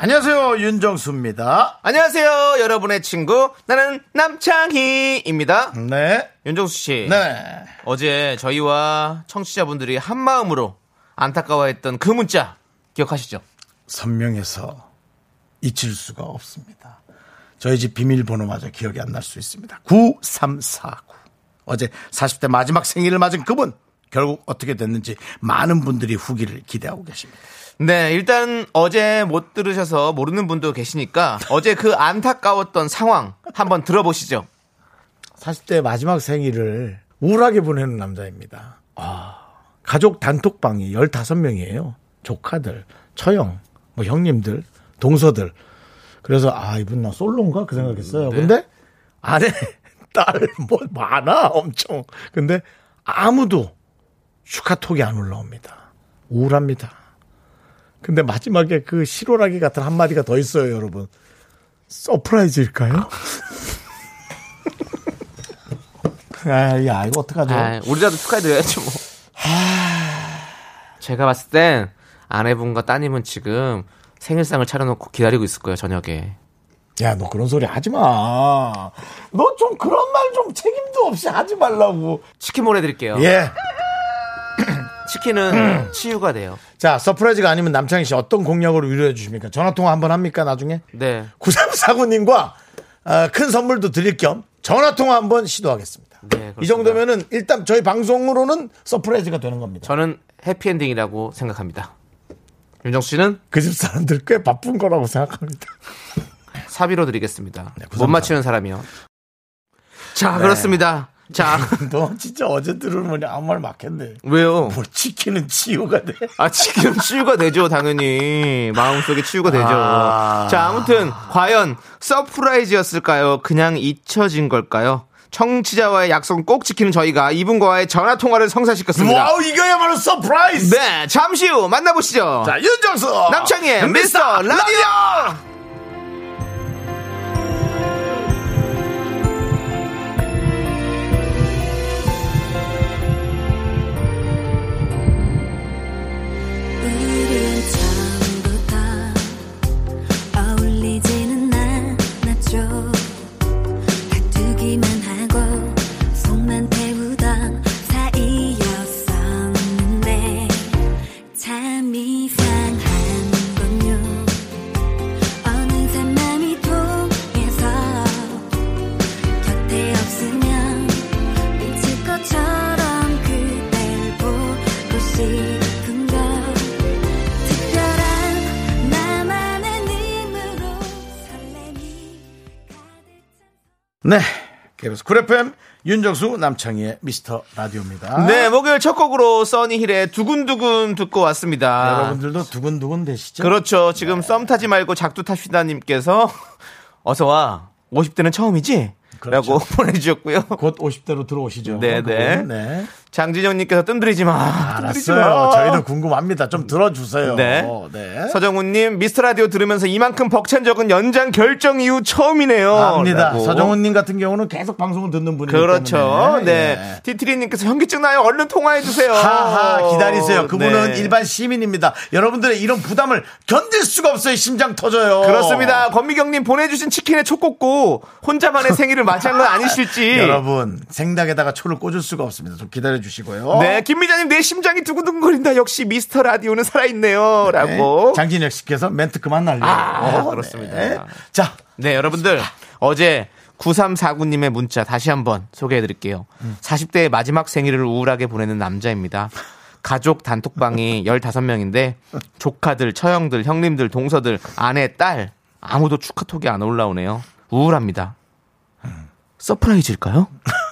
안녕하세요 윤정수입니다. 안녕하세요, 여러분의 친구. 나는 남창희입니다. 네, 윤정수 씨. 네. 어제 저희와 청취자분들이 한 마음으로 안타까워했던 그 문자 기억하시죠? 선명해서 잊힐 수가 없습니다. 저희 집 비밀번호마저 기억이 안 날 수 있습니다. 9349. 어제 40대 마지막 생일을 맞은 그분 결국 어떻게 됐는지 많은 분들이 후기를 기대하고 계십니다. 네, 일단 어제 못 들으셔서 모르는 분도 계시니까 어제 그 안타까웠던 상황 한번 들어보시죠. 40대 마지막 생일을 우울하게 보내는 남자입니다. 아, 가족 단톡방이 15명이에요. 조카들, 처형, 뭐 형님들, 동서들. 그래서 아, 이분 나 솔로인가? 그 생각했어요. 네. 근데 아내, 딸, 뭐 많아, 엄청. 근데 아무도 축하톡이 안 올라옵니다. 우울합니다. 근데 마지막에 그 실오라기 같은 한마디가 더 있어요, 여러분. surprise일까요? 아, 야, 이거 어떡하죠? 아, 우리라도 축하해드려야죠, 뭐. 제가 봤을 땐 아내분과 따님은 지금 생일상을 차려놓고 기다리고 있을 거예요, 저녁에. 야, 너 그런 소리 하지 마. 너 좀 그런 말 좀 책임도 없이 하지 말라고. 치킨 보내드릴게요. 예. 치킨은 치유가 돼요. 자, surprise가 아니면 남창희 씨 어떤 공약으로 위로해 주십니까? 전화통화 한번 합니까, 나중에? 네. 9349님과 어, 큰 선물도 드릴 겸 전화통화 한번 시도하겠습니다. 네, 그렇습니다. 이 정도면은 일단 저희 방송으로는 surprise가 되는 겁니다. 저는 해피엔딩이라고 생각합니다. 윤정수 씨는 그 집 사람들 꽤 바쁜 거라고 생각합니다. 사비로 드리겠습니다. 네, 못 맞히는 사람이요. 자, 그렇습니다. 자, 너 진짜 어제 들으면 아무 말 맞겠네. 왜요? 뭐 치킨은 치유가 돼. 아, 지금 치유가 되죠, 당연히. 마음속에 치유가 되죠. 아. 자, 아무튼, 과연 surprise였을까요? 그냥 잊혀진 걸까요? 청취자와의 약속은 꼭 지키는 저희가 이분과의 전화 통화를 성사시켰습니다. 와우, 이거야말로 surprise! 네, 잠시 후 만나보시죠. 자, 윤정수! 남창희의 미스터 라디오! 우리 네. KBS 쿨 FM 윤정수 남창희의 미스터 라디오입니다. 네, 목요일 첫 곡으로 써니힐의 두근두근 듣고 왔습니다. 여러분들도 두근두근 되시죠? 그렇죠. 지금 썸 타지 말고 작두 탑시다님께서 어서 와. 50대는 처음이지? 그렇죠. 라고 보내주셨고요. 곧 50대로 들어오시죠. 네, 네. 네. 장진영님께서 뜸들이지 마. 뜸들이지 알았어요. 마. 저희도 궁금합니다. 좀 들어주세요. 네. 네. 서정훈님 미스터 라디오 들으면서 이만큼 벅찬 적은 연장 결정 이후 처음이네요. 압니다. 서정훈님 같은 경우는 계속 방송을 듣는 분이기 그렇죠. 때문에. 네. 예. 티트리님께서 현기증 나요. 얼른 통화해 주세요. 하하 기다리세요. 그분은 네. 일반 시민입니다. 여러분들의 이런 부담을 견딜 수가 없어요. 심장 터져요. 그렇습니다. 권미경님 보내주신 치킨에 초 꽂고 혼자만의 생일을 맞이한 건 아니실지. 여러분 생닭에다가 초를 꽂을 수가 없습니다. 좀 기다려 주시고요. 네, 김미자님 내 심장이 두근두근거린다. 역시 미스터 라디오는 살아있네요. 라고. 장진혁 씨께서 멘트 그만 날려. 아, 그렇습니다. 자, 네, 여러분들. 어제 9349님의 문자 다시 한번 소개해 드릴게요. 40대의 마지막 생일을 우울하게 보내는 남자입니다. 가족 단톡방이 15명인데 조카들, 처형들, 형님들, 동서들, 아내, 딸 아무도 축하톡이 안 올라오네요. 우울합니다. surprise일까요?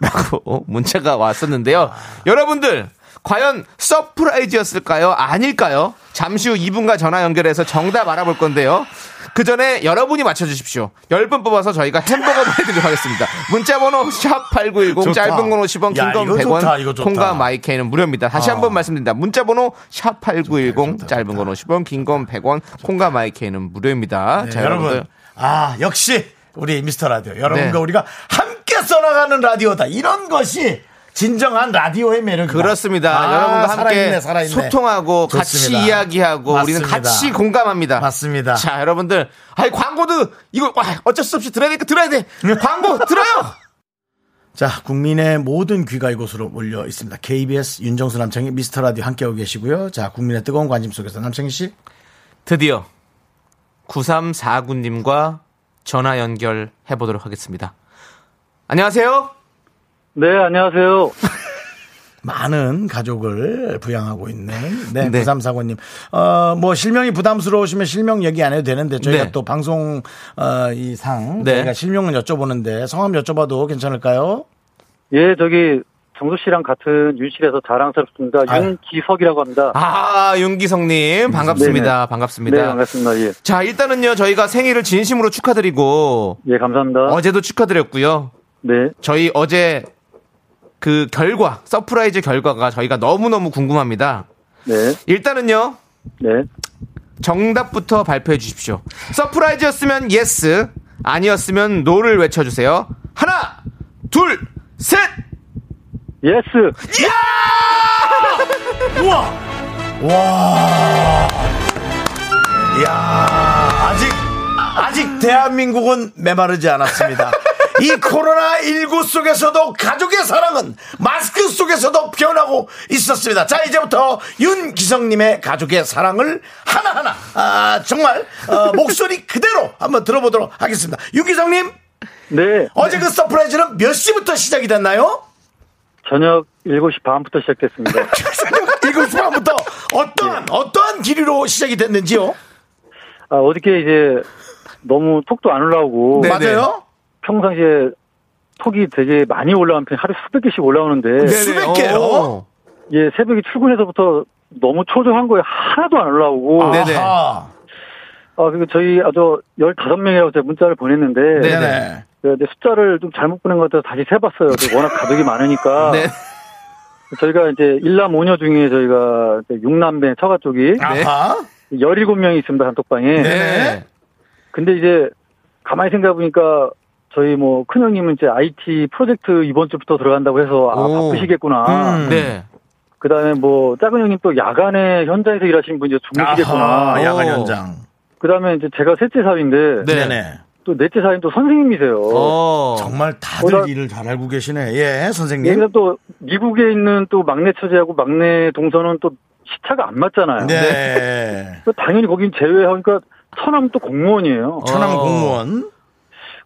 라고 문자가 왔었는데요. 여러분들, 과연 surprise였을까요? 아닐까요? 잠시 후 이분과 전화 연결해서 정답 알아볼 건데요. 그 전에 여러분이 맞춰주십시오. 10분 뽑아서 저희가 햄버거 보내드리도록 하겠습니다. 문자번호 샵8910 좋다. 짧은 건 50원, 야, 긴건 이거 좋다, 이거 100원, 좋다. 콩과 마이케이는 무료입니다. 다시 아. 한번 말씀드립니다. 문자번호 샵8910 좋다, 좋다, 짧은 건 50원, 긴 건 100원, 콩과 마이케이는 무료입니다. 네, 자, 여러분. 여러분들. 아, 역시 우리 미스터 라디오. 여러분과 네. 우리가 함께 써나가는 라디오다. 이런 것이 진정한 라디오의 매력이다. 그렇습니다. 아, 여러분과 함께 살아있네, 살아있네. 소통하고 같이 좋습니다. 이야기하고 우리는 맞습니다. 같이 공감합니다. 맞습니다. 자, 여러분들, 아이 광고도 이거 와, 어쩔 수 없이 들어야 되니까 들어야 돼. 광고 들어요. 자, 국민의 모든 귀가 이곳으로 몰려 있습니다. KBS 윤정수 남창희 미스터 라디오 함께하고 계시고요. 자, 국민의 뜨거운 관심 속에서 남창희 씨. 드디어 9349님과 전화 연결해 보도록 하겠습니다. 안녕하세요. 네, 안녕하세요. 많은 가족을 부양하고 있는 네, 네. 9345님. 어, 뭐 실명이 부담스러우시면 실명 얘기 안 해도 되는데 저희가 네. 또 방송 어, 이상 네. 저희가 실명은 여쭤보는데 성함 여쭤봐도 괜찮을까요? 예, 저기 정수 씨랑 같은 윤실에서 자랑스럽습니다. 아유. 윤기석이라고 합니다. 아, 윤기성님 반갑습니다. 네네. 반갑습니다. 네, 반갑습니다. 예. 자, 일단은요 저희가 생일을 진심으로 축하드리고 예, 감사합니다. 어제도 축하드렸고요. 네. 저희 어제 그 결과 surprise 결과가 저희가 너무너무 궁금합니다. 네. 일단은요 네. 정답부터 발표해 주십시오. surprise였으면 yes, 아니었으면 no를 외쳐주세요. 하나, 둘, 셋. yes. 우와! 와! 이야, 아직, 아직 대한민국은 메마르지 않았습니다. 이 코로나19 속에서도 가족의 사랑은 마스크 속에서도 변하고 있었습니다. 자, 이제부터 윤기성님의 가족의 사랑을 하나하나, 아, 정말, 어, 목소리 그대로 한번 들어보도록 하겠습니다. 윤기성님, 네. 어제 그 surprise는 몇 시부터 시작이 됐나요? 저녁 7시 반부터 시작됐습니다. 새벽 7시 반부터 어떠한, 어떠한 길이로 시작이 됐는지요? 아, 어저께 이제 너무 톡도 안 올라오고 네. 맞아요? 평상시에 톡이 되게 많이 올라오는 편 하루 수백 개씩 올라오는데 네. 수백 개요? 어. 예, 새벽에 출근해서부터 너무 초조한 거에 하나도 안 올라오고 네네. 아하. 아, 그리고 저희 아주 15명이라고 제가 문자를 보냈는데 네. 네네. 근데 숫자를 좀 잘못 보낸 것 같아서 다시 세봤어요. 워낙 가족이 많으니까 네. 저희가 이제 일남 오녀 중에 저희가 이제 육남매 처가 쪽이 아하. 17명이 있습니다. 단톡방에. 네. 근데 이제 가만히 생각해 보니까 저희 뭐 큰형님은 이제 IT 프로젝트 이번 주부터 들어간다고 해서 아 오. 바쁘시겠구나. 음. 네. 그 다음에 뭐 작은 형님 또 야간에 현장에서 일하시는 분이 이제 주무시겠구나. 아하, 야간 오. 현장. 그 다음에 이제 제가 셋째 사위인데 네. 네네. 또 넷째 또 선생님이세요. 어. 정말 다들 보다- 일을 잘 알고 계시네. 예, 선생님. 여기서 또 미국에 있는 또 막내 처제하고 막내 동서는 또 시차가 안 맞잖아요. 네. 그 당연히 거긴 제외하니까 처남 또 공무원이에요. 천황 어. 공무원.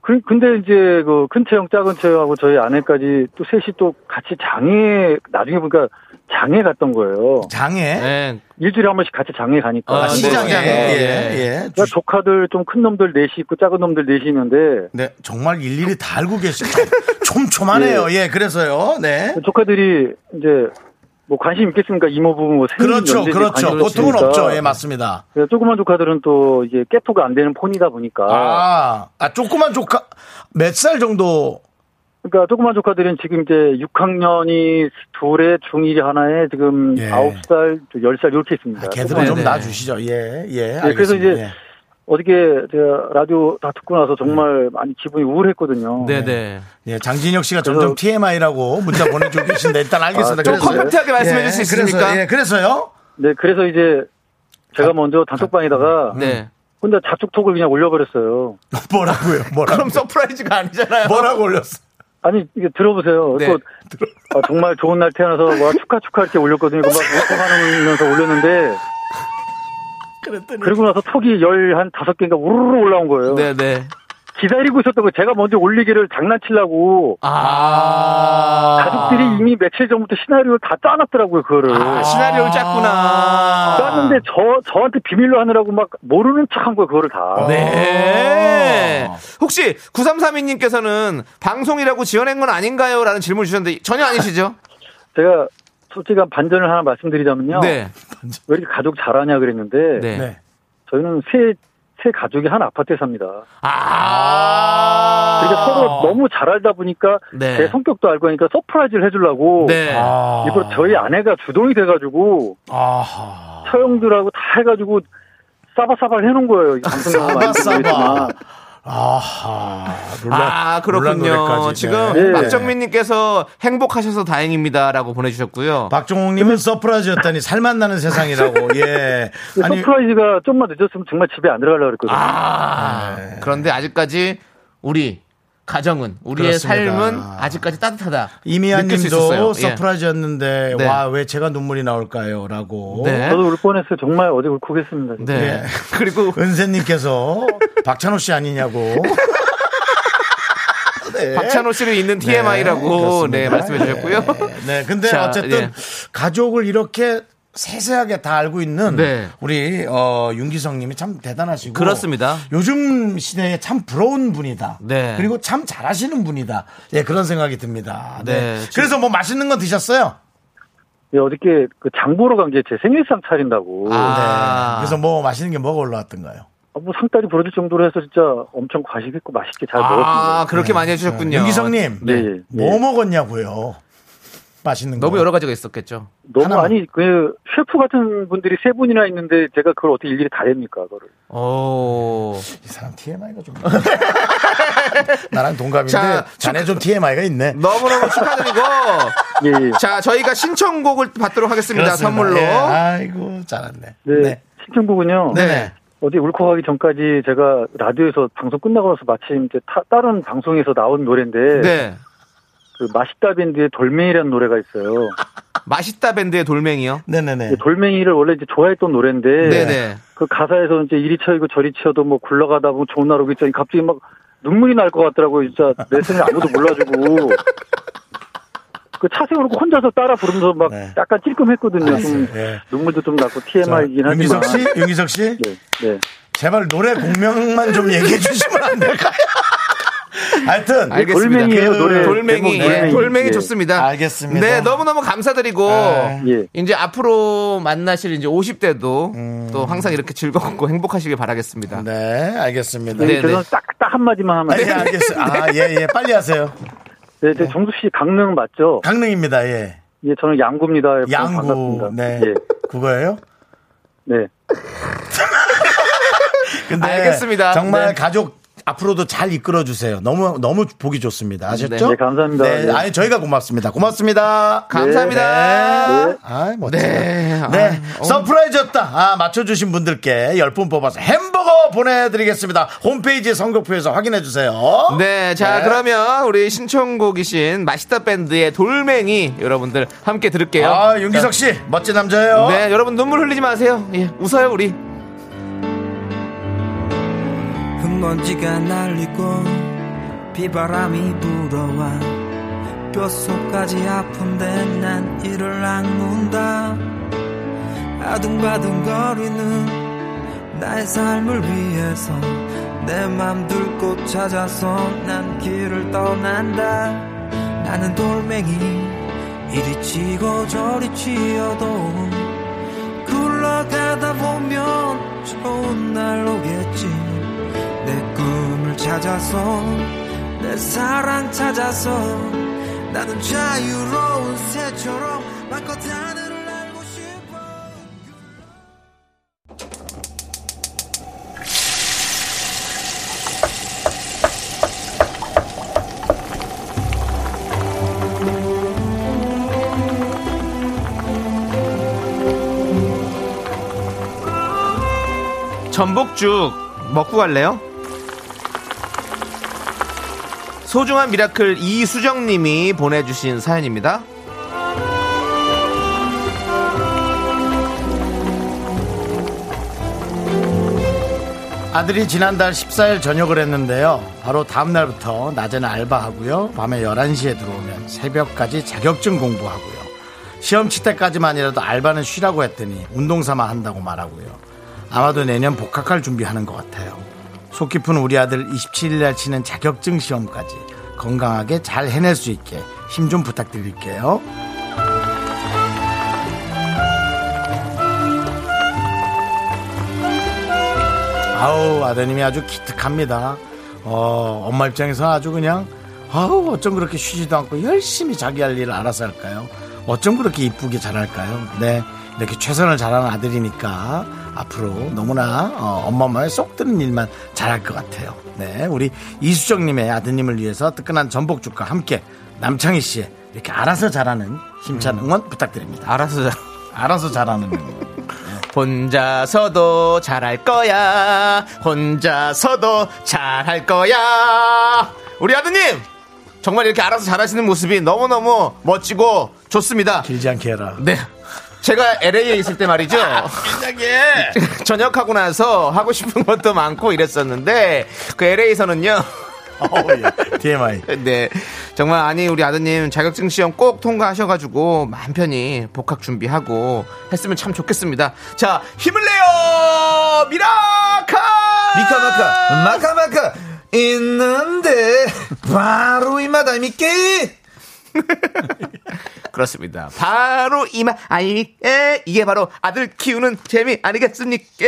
그, 근데 이제 그큰 채형, 작은 채형하고 저희 아내까지 또 셋이 또 같이 장에, 나중에 보니까 장에 갔던 거예요. 장애. 네. 일주일에 한 번씩 같이 장에 가니까. 아, 아, 네, 시장에. 시장에. 예, 예. 그러니까 조카들 좀 큰 놈들 넷이 있고 작은 놈들 넷이 있는데 네, 정말 일일이 다 알고 계시 촘촘하네요. 예, 그래서요. 네. 조카들이 이제 뭐 관심 있겠습니까? 이모부 뭐 생일 그렇죠, 그렇죠. 보통은 있으니까. 없죠. 예, 맞습니다. 조그만 조카들은 또 이제 깨토가 안 되는 폰이다 보니까 아, 아, 조그만 조카, 몇 살 정도? 그러니까 조그만 조카들은 지금 이제 6학년이 둘에 중1이 하나에 지금 예. 9살, 10살 이렇게 있습니다. 아, 걔들은 좀. 놔주시죠. 예, 예. 그래서 알겠습니다. 이제 예. 어저께 제가 라디오 다 듣고 나서 정말 많이 기분이 우울했거든요. 네네. 예, 장진혁 씨가 점점 그래서- TMI라고 문자 보내주고 계신데 일단 알겠습니다. 아, 좀. 컴팩트하게 말씀해 예, 주실 수 그래서, 있습니까? 예, 그래서요. 네, 그래서 이제 제가 먼저 단톡방에다가 네. 혼자 자축톡을 그냥 올려버렸어요. 뭐라고요? 뭐라고? 그럼 surprise가 아니잖아요. 뭐라고 올렸어? 아니, 이게 들어보세요. 네. 또, 아, 정말 좋은 날 태어나서 와, 축하, 축하 이렇게 올렸거든요. 막 웃어가면서 올렸는데, 그랬더니. 그리고 나서 톡이 열 한 다섯 개인가 우르르 올라온 거예요. 네네. 기다리고 있었던 거 제가 먼저 올리기를 장난치려고 아. 가족들이 이미 며칠 전부터 시나리오를 다 짜놨더라고요 그거를. 아, 시나리오를 짰구나. 짰는데 저 저한테 비밀로 하느라고 막 모르는 척한 거예요 그거를 다. 네. 혹시 9332님께서는 방송이라고 지어낸 건 아닌가요? 라는 질문을 주셨는데 전혀 아니시죠? 제가 솔직한 반전을 하나 말씀드리자면요. 네. 왜 이렇게 가족 잘하냐 그랬는데 네. 네. 저희는 세, 세 가족이 한 아파트에 삽니다. 아. 그러니까 서로 너무 잘 알다 보니까 네. 제 성격도 알고 하니까 surprise를 해주려고 네. 아. 일부러 저희 아내가 주동이 돼가지고 아하. 처형들하고 다 해가지고 싸바싸바를 해놓은 거예요. 이 방송 너무 많이 싸바싸바. 아하. 룰라, 아, 룰라 그렇군요. 노래까지. 지금 네. 네. 박정민 님께서 행복하셔서 다행입니다라고 보내 주셨고요. 박종욱 님은 surprise였다니 살맛 나는 세상이라고. 예. 아니 surprise가 좀만 늦었으면 정말 집에 안 들어가려고 그랬거든요. 아, 네. 그런데 아직까지 우리 가정은 우리의 그렇습니다. 삶은 아직까지 따뜻하다. 이미아님도. 예. surprise였는데 네. 와왜 제가 눈물이 나올까요?라고. 네. 저도 울 뻔했어요. 정말 어제 울컥했습니다. 진짜. 네. 예. 그리고 은세님께서 박찬호 씨 아니냐고. 네. 박찬호 씨를 있는 네, TMI라고 그렇습니다. 네, 말씀해 주셨고요. 네, 네. 근데 자, 어쨌든 예. 가족을 이렇게 세세하게 다 알고 있는 네. 우리 어, 윤기성 님이 참 대단하시고 그렇습니다. 요즘 시대에 참 부러운 분이다. 네. 그리고 참 잘하시는 분이다. 예, 그런 생각이 듭니다. 네. 네. 그래서 뭐 맛있는 거 드셨어요? 예, 어저께 그 장 보러 간 게 제 생일상 차린다고. 아. 네. 그래서 뭐 맛있는 게 뭐가 올라왔던가요? 아, 뭐 상다리 부러질 정도로 해서 진짜 엄청 과식했고 맛있게 잘 먹었습니다. 아, 그렇게 많이 해주셨군요. 윤기성 님, 네. 뭐 먹었냐고요? 맛있는 거. 너무 여러 가지가 있었겠죠. 너무 하나만. 아니 그 셰프 같은 분들이 세 분이나 있는데 제가 그걸 어떻게 일일이 다 됩니까 그거를 오. 이 사람 TMI가 좀. 나랑 동갑인데 자, 자네 좀 TMI가 있네. 너무너무 축하드리고. 예, 예. 자, 저희가 신청곡을 받도록 하겠습니다. 그렇습니다. 선물로. 예, 아이고 잘했네. 네, 신청곡은요 네. 어제 울컥하기 전까지 제가 라디오에서 방송 끝나고 나서 마침 이제 타- 다른 방송에서 나온 노래인데 네. 그 맛있다 밴드의 돌멩이라는 노래가 있어요 맛있다 밴드의 돌멩이요. 네네네. 이 돌멩이를 원래 이제 좋아했던 노래인데 네네. 그 가사에서 이제 이리 쳐이고 저리 쳐도 뭐 굴러가다 보면 좋은 날 오겠죠 갑자기 막 눈물이 날 것 같더라고요 진짜 레슨을 아무도 몰라주고 그차 세워놓고 혼자서 따라 부르면서 막 네. 약간 찔끔했거든요 좀 예. 눈물도 좀 났고 TMI이긴 하지만 윤기석 씨, 윤기석 씨, 네, 네. 제발 노래 공명만 좀 얘기해 주시면 안 될까요? 하여튼 알겠습니다. 돌멩이에요, 그 노래. 돌멩이, 제목 예, 돌멩이. 돌멩이 예. 좋습니다. 알겠습니다. 네, 너무너무 감사드리고, 아, 예. 이제 앞으로 만나실 이제 50대도 음. 또 항상 이렇게 즐겁고 행복하시길 바라겠습니다. 네, 알겠습니다. 네, 네, 죄송한데 딱, 딱 한마디만 하면 아, 예, 알겠어요. 아, 예, 예, 빨리 하세요. 네, 네, 정수 씨 강릉 맞죠? 강릉입니다, 예. 예, 저는 양구입니다. 양구, 반갑습니다. 네. 예, 그거예요? 네. 근데 알겠습니다. 정말 네. 가족 앞으로도 잘 이끌어 주세요. 너무 너무 보기 좋습니다. 아셨죠? 네, 감사합니다. 네, 네. 아니 저희가 고맙습니다. 고맙습니다. 감사합니다. 네. 아, 멋지다. 네. 네. 아, surprise였다. 아, 맞춰 주신 분들께 10분 뽑아서 햄버거 보내 드리겠습니다. 홈페이지 선곡표에서 확인해 주세요. 네, 자, 네. 그러면 우리 신청곡이신 맛있다 밴드의 돌멩이 여러분들 함께 들을게요. 아, 윤기석 씨, 멋진 남자예요. 네, 여러분 눈물 흘리지 마세요. 예, 웃어요, 우리. 먼지가 날리고 비바람이 불어와 뼛속까지 아픈데 난 이를 악문다. 아둥바둥 거리는 나의 삶을 위해서 내 맘 들고 찾아서 난 길을 떠난다. 나는 돌멩이 이리 치고 저리 치어도 굴러가다 보면 좋은 날 오겠지 내 꿈을 찾아서 내 사랑 찾아서 나는 자유로운 새처럼 마음껏 하늘을 날고 싶어 전복죽 먹고 갈래요? 소중한 미라클 이수정님이 보내주신 사연입니다. 아들이 지난달 14일 전역을 했는데요. 바로 다음날부터 낮에는 알바하고요. 밤에 11시에 들어오면 새벽까지 자격증 공부하고요. 시험 칠 때까지만이라도 알바는 쉬라고 했더니 운동 삼아 한다고 말하고요. 아마도 내년 복학할 준비하는 것 같아요. 속 깊은 우리 아들 27일 날 치는 자격증 시험까지 건강하게 잘 해낼 수 있게 힘 좀 부탁드릴게요. 아우 아드님이 아주 기특합니다. 어, 엄마 입장에서 아주 그냥 아우 어쩜 그렇게 쉬지도 않고 열심히 자기 할 일을 알아서 할까요? 어쩜 그렇게 이쁘게 잘할까요? 네 이렇게 최선을 다하는 아들이니까 앞으로 너무나 어, 엄마 마음에 쏙 드는 일만 잘할 것 같아요. 네 우리 이수정님의 아드님을 위해서 뜨끈한 전복죽과 함께 남창희 씨의 이렇게 알아서 잘하는 힘찬 응원 부탁드립니다. 알아서 자- 알아서 잘하는 혼자서도 잘할 거야. 혼자서도 잘할 거야. 우리 아드님 정말 이렇게 알아서 잘하시는 모습이 너무너무 멋지고 좋습니다. 길지 않게 해라. 네. 제가 LA에 있을 때 말이죠. 긴장해. 전역하고 나서 하고 싶은 것도 많고 이랬었는데 그 LA에서는요. 어우, 예. TMI. 네. 정말 아니 우리 아드님 자격증 시험 꼭 통과하셔가지고 마음 편히 복학 준비하고 했으면 참 좋겠습니다. 자 힘을 내요 미라카 미카마카 마카마카 있는데 바로 이마다 미끼 그렇습니다. 바로 이 맛 아이 에 이게 바로 아들 키우는 재미 아니겠습니까?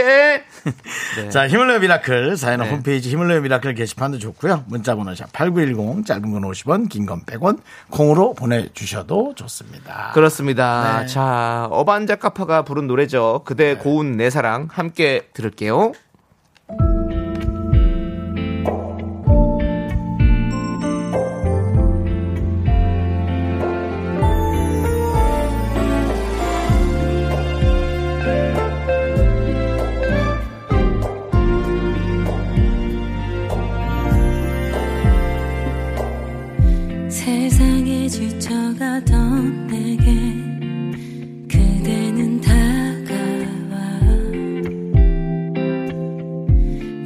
네. 자, 힘을 내요 미라클 사연은 네. 홈페이지 힘을 내요 미라클 게시판도 좋고요. 문자번호 샵8910 짧은 건 50원, 긴 건 100원 콩으로 보내주셔도 좋습니다. 그렇습니다. 네. 자 어반자카파가 부른 노래죠. 그대 고운 내 사랑 함께 들을게요. 지쳐가던 내게 그대는 다가와.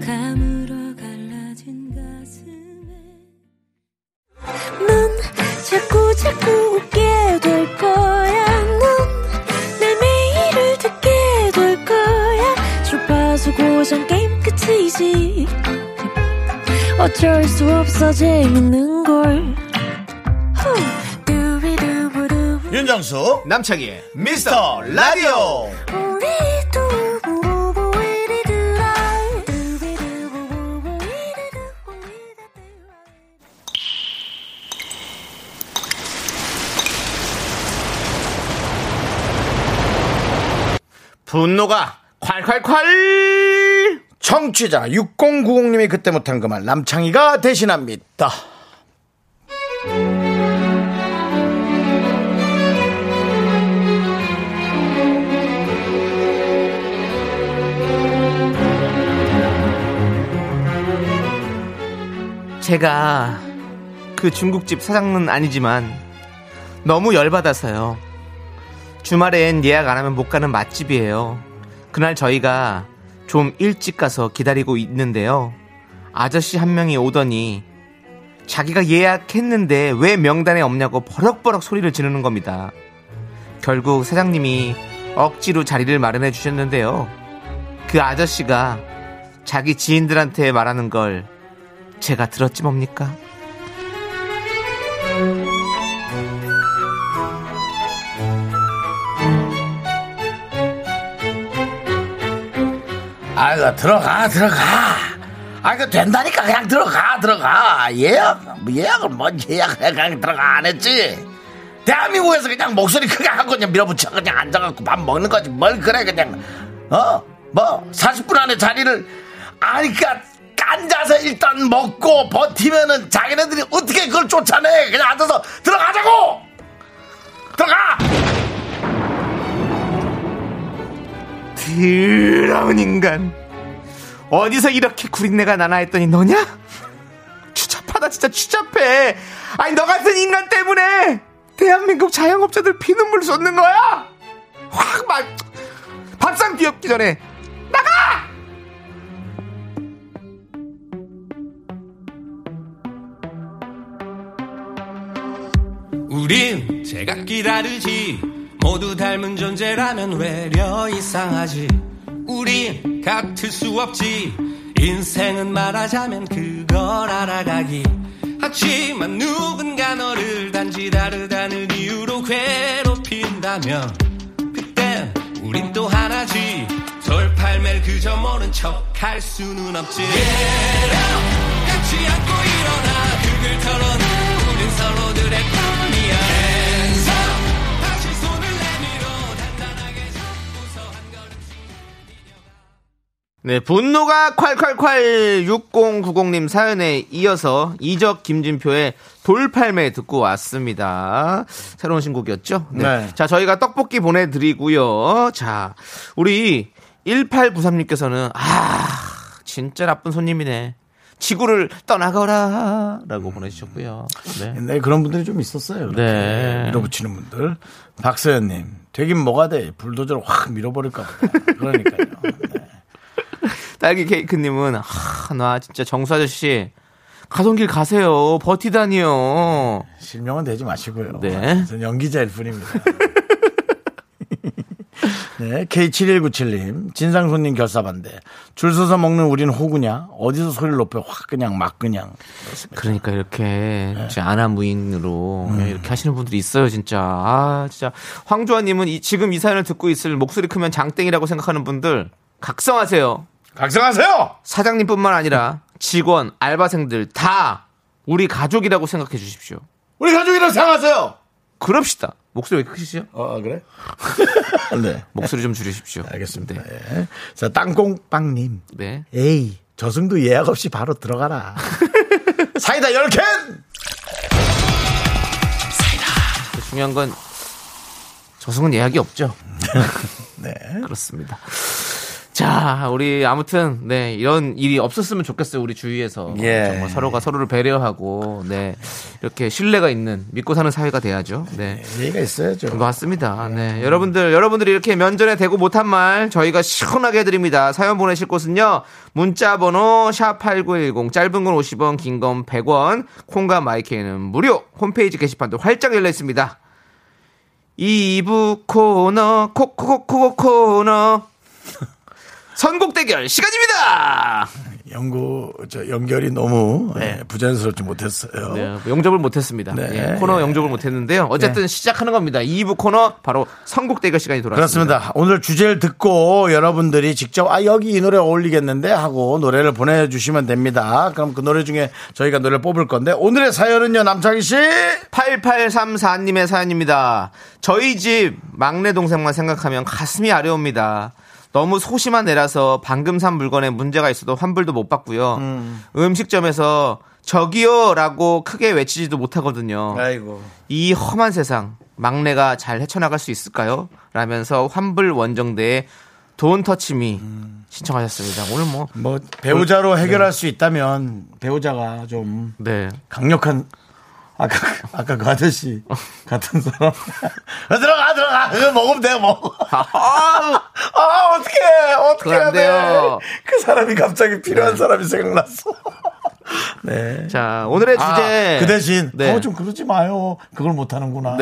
감으로 갈라진 가슴에 넌 자꾸 자꾸 웃게 될 거야. 넌내 매일을 듣게 될 거야. 주파수 고정 게임 끝이지. 어쩔 수 없어 재밌는 걸. 후. 윤정수 남창희의 미스터 라디오. 분노가 콸콸콸 청취자 6090님이 그때 못한 그 말 남창희가 대신합니다. 제가 그 중국집 사장은 아니지만 너무 열받아서요. 주말엔 예약 안 하면 못 가는 맛집이에요. 그날 저희가 좀 일찍 가서 기다리고 있는데요. 아저씨 한 명이 오더니 자기가 예약했는데 왜 명단에 없냐고 버럭버럭 소리를 지르는 겁니다. 결국 사장님이 억지로 자리를 마련해 주셨는데요. 그 아저씨가 자기 지인들한테 말하는 걸 제가 들었지 뭡니까? 아이고 들어가 들어가. 아이고 된다니까 그냥 들어가 들어가. 예약 뭐 예약을 뭔 예약해 그냥 들어가 안 했지. 대한민국에서 그냥 목소리 크게 하고 그냥 밀어붙여 그냥 앉아갖고 밥 먹는 거지 뭘 그래 그냥 어 뭐 40분 안에 자리를 아니까 앉아서 일단 먹고 버티면은 자기네들이 어떻게 그걸 쫓아내? 그냥 앉아서 들어가자고! 들어가! 더러운 인간. 어디서 이렇게 구린내가 나나 했더니 너냐? 추잡하다 진짜 추잡해. 아니 너 같은 인간 때문에 대한민국 자영업자들 피눈물 쏟는 거야? 확 막 밥상 뒤엎기 전에 나가 우린 제각기 다르지. 모두 닮은 존재라면 외려 이상하지. 우린 같을 수 없지. 인생은 말하자면 그걸 알아가기. 하지만 누군가 너를 단지 다르다는 이유로 괴롭힌다면 그땐 우린 또 하나지. 돌팔매를 그저 모른 척 할 수는 없지. Get up 같이 안고 일어나. 그걸 털어놔 우린 서로들의 네, 분노가 콸콸콸 6090님 사연에 이어서 이적 김진표의 돌팔매 듣고 왔습니다. 새로운 신곡이었죠? 네. 자, 저희가 떡볶이 보내드리고요. 자, 우리 1893님께서는, 아, 진짜 나쁜 손님이네. 지구를 떠나거라. 라고 보내주셨고요. 네. 옛날에 그런 분들이 좀 있었어요. 이렇게 네. 밀어붙이는 분들. 박서연님, 되긴 뭐가 돼. 불도저로 확 밀어버릴까 보다. 그러니까요. 네. 딸기 케이크님은, 아, 나 진짜 정수 아저씨, 가던 길 가세요. 버티다니요. 실명은 되지 마시고요. 네. 저는 연기자일 뿐입니다. 네, K7197님, 진상 손님 결사반대. 줄 서서 먹는 우린 호구냐? 어디서 소리를 높여 확 그냥 막 그냥. 그러니까 이렇게 네. 아나무인으로 음. 이렇게 하시는 분들이 있어요, 진짜. 아, 진짜. 황조아님은 이- 지금 이 사연을 듣고 있을 목소리 크면 장땡이라고 생각하는 분들 각성하세요. 각성하세요! 사장님뿐만 아니라 직원, 알바생들 다 우리 가족이라고 생각해 주십시오. 우리 가족이랑 상하세요! 그럽시다. 목소리 왜 크시죠? 어, 그래? 네. 목소리 좀 줄이십시오. 알겠습니다. 네. 예. 자, 땅콩빵님. 네. 에이, 저승도 예약 없이 바로 들어가라. 사이다 10캔! 중요한 건 저승은 예약이 없죠. 네. 그렇습니다. 자, 우리 아무튼 네 이런 일이 없었으면 좋겠어요. 우리 주위에서 예. 정말 서로가 서로를 배려하고 네 이렇게 신뢰가 있는 믿고 사는 사회가 돼야죠. 네. 예의가 있어야죠. 맞습니다. 네. 여러분들, 여러분들이 이렇게 면전에 대고 못한 말 저희가 시원하게 해드립니다. 사연 보내실 곳은요. 문자번호 샵8910 짧은 건 50원, 긴 건 100원, 콩과 마이크는 무료. 홈페이지 게시판도 활짝 열려 있습니다. 2부 코너, 코코코코 코너. 선곡 대결 시간입니다! 연구, 저, 연결이 너무 네. 예, 부자연스럽지 못했어요. 네, 영접을 못했습니다. 네. 예, 코너 영접을 못했는데요. 어쨌든 시작하는 겁니다. 2부 코너 바로 선곡 대결 시간이 돌아왔습니다. 그렇습니다. 오늘 주제를 듣고 여러분들이 직접 아 여기 이 노래 어울리겠는데 하고 노래를 보내주시면 됩니다. 그럼 그 노래 중에 저희가 노래를 뽑을 건데 오늘의 사연은요 남창희 씨 8834님의 사연입니다. 저희 집 막내 동생만 생각하면 가슴이 아려옵니다. 너무 소심한 애라서 방금 산 물건에 문제가 있어도 환불도 못 받고요. 음. 식점에서 저기요라고 크게 외치지도 못하거든요. 아이고 이 험한 세상 막내가 잘 헤쳐나갈 수 있을까요? 라면서 환불 원정대에 돈 터치미 신청하셨습니다. 오늘 뭐 뭐 배우자로 해결할 수 있다면 배우자가 좀 네. 강력한 아까 아까 그 아저씨 같은 사람 들어가 들어가 그거 먹으면 돼 먹어 아, 아 어떻게 어떻게 해야. 돼그 사람이 갑자기 필요한 사람이 생각났어 네. 자, 오늘의 아, 주제. 그 대신 네. 어, 좀 그러지 마요. 그걸 못 하는구나.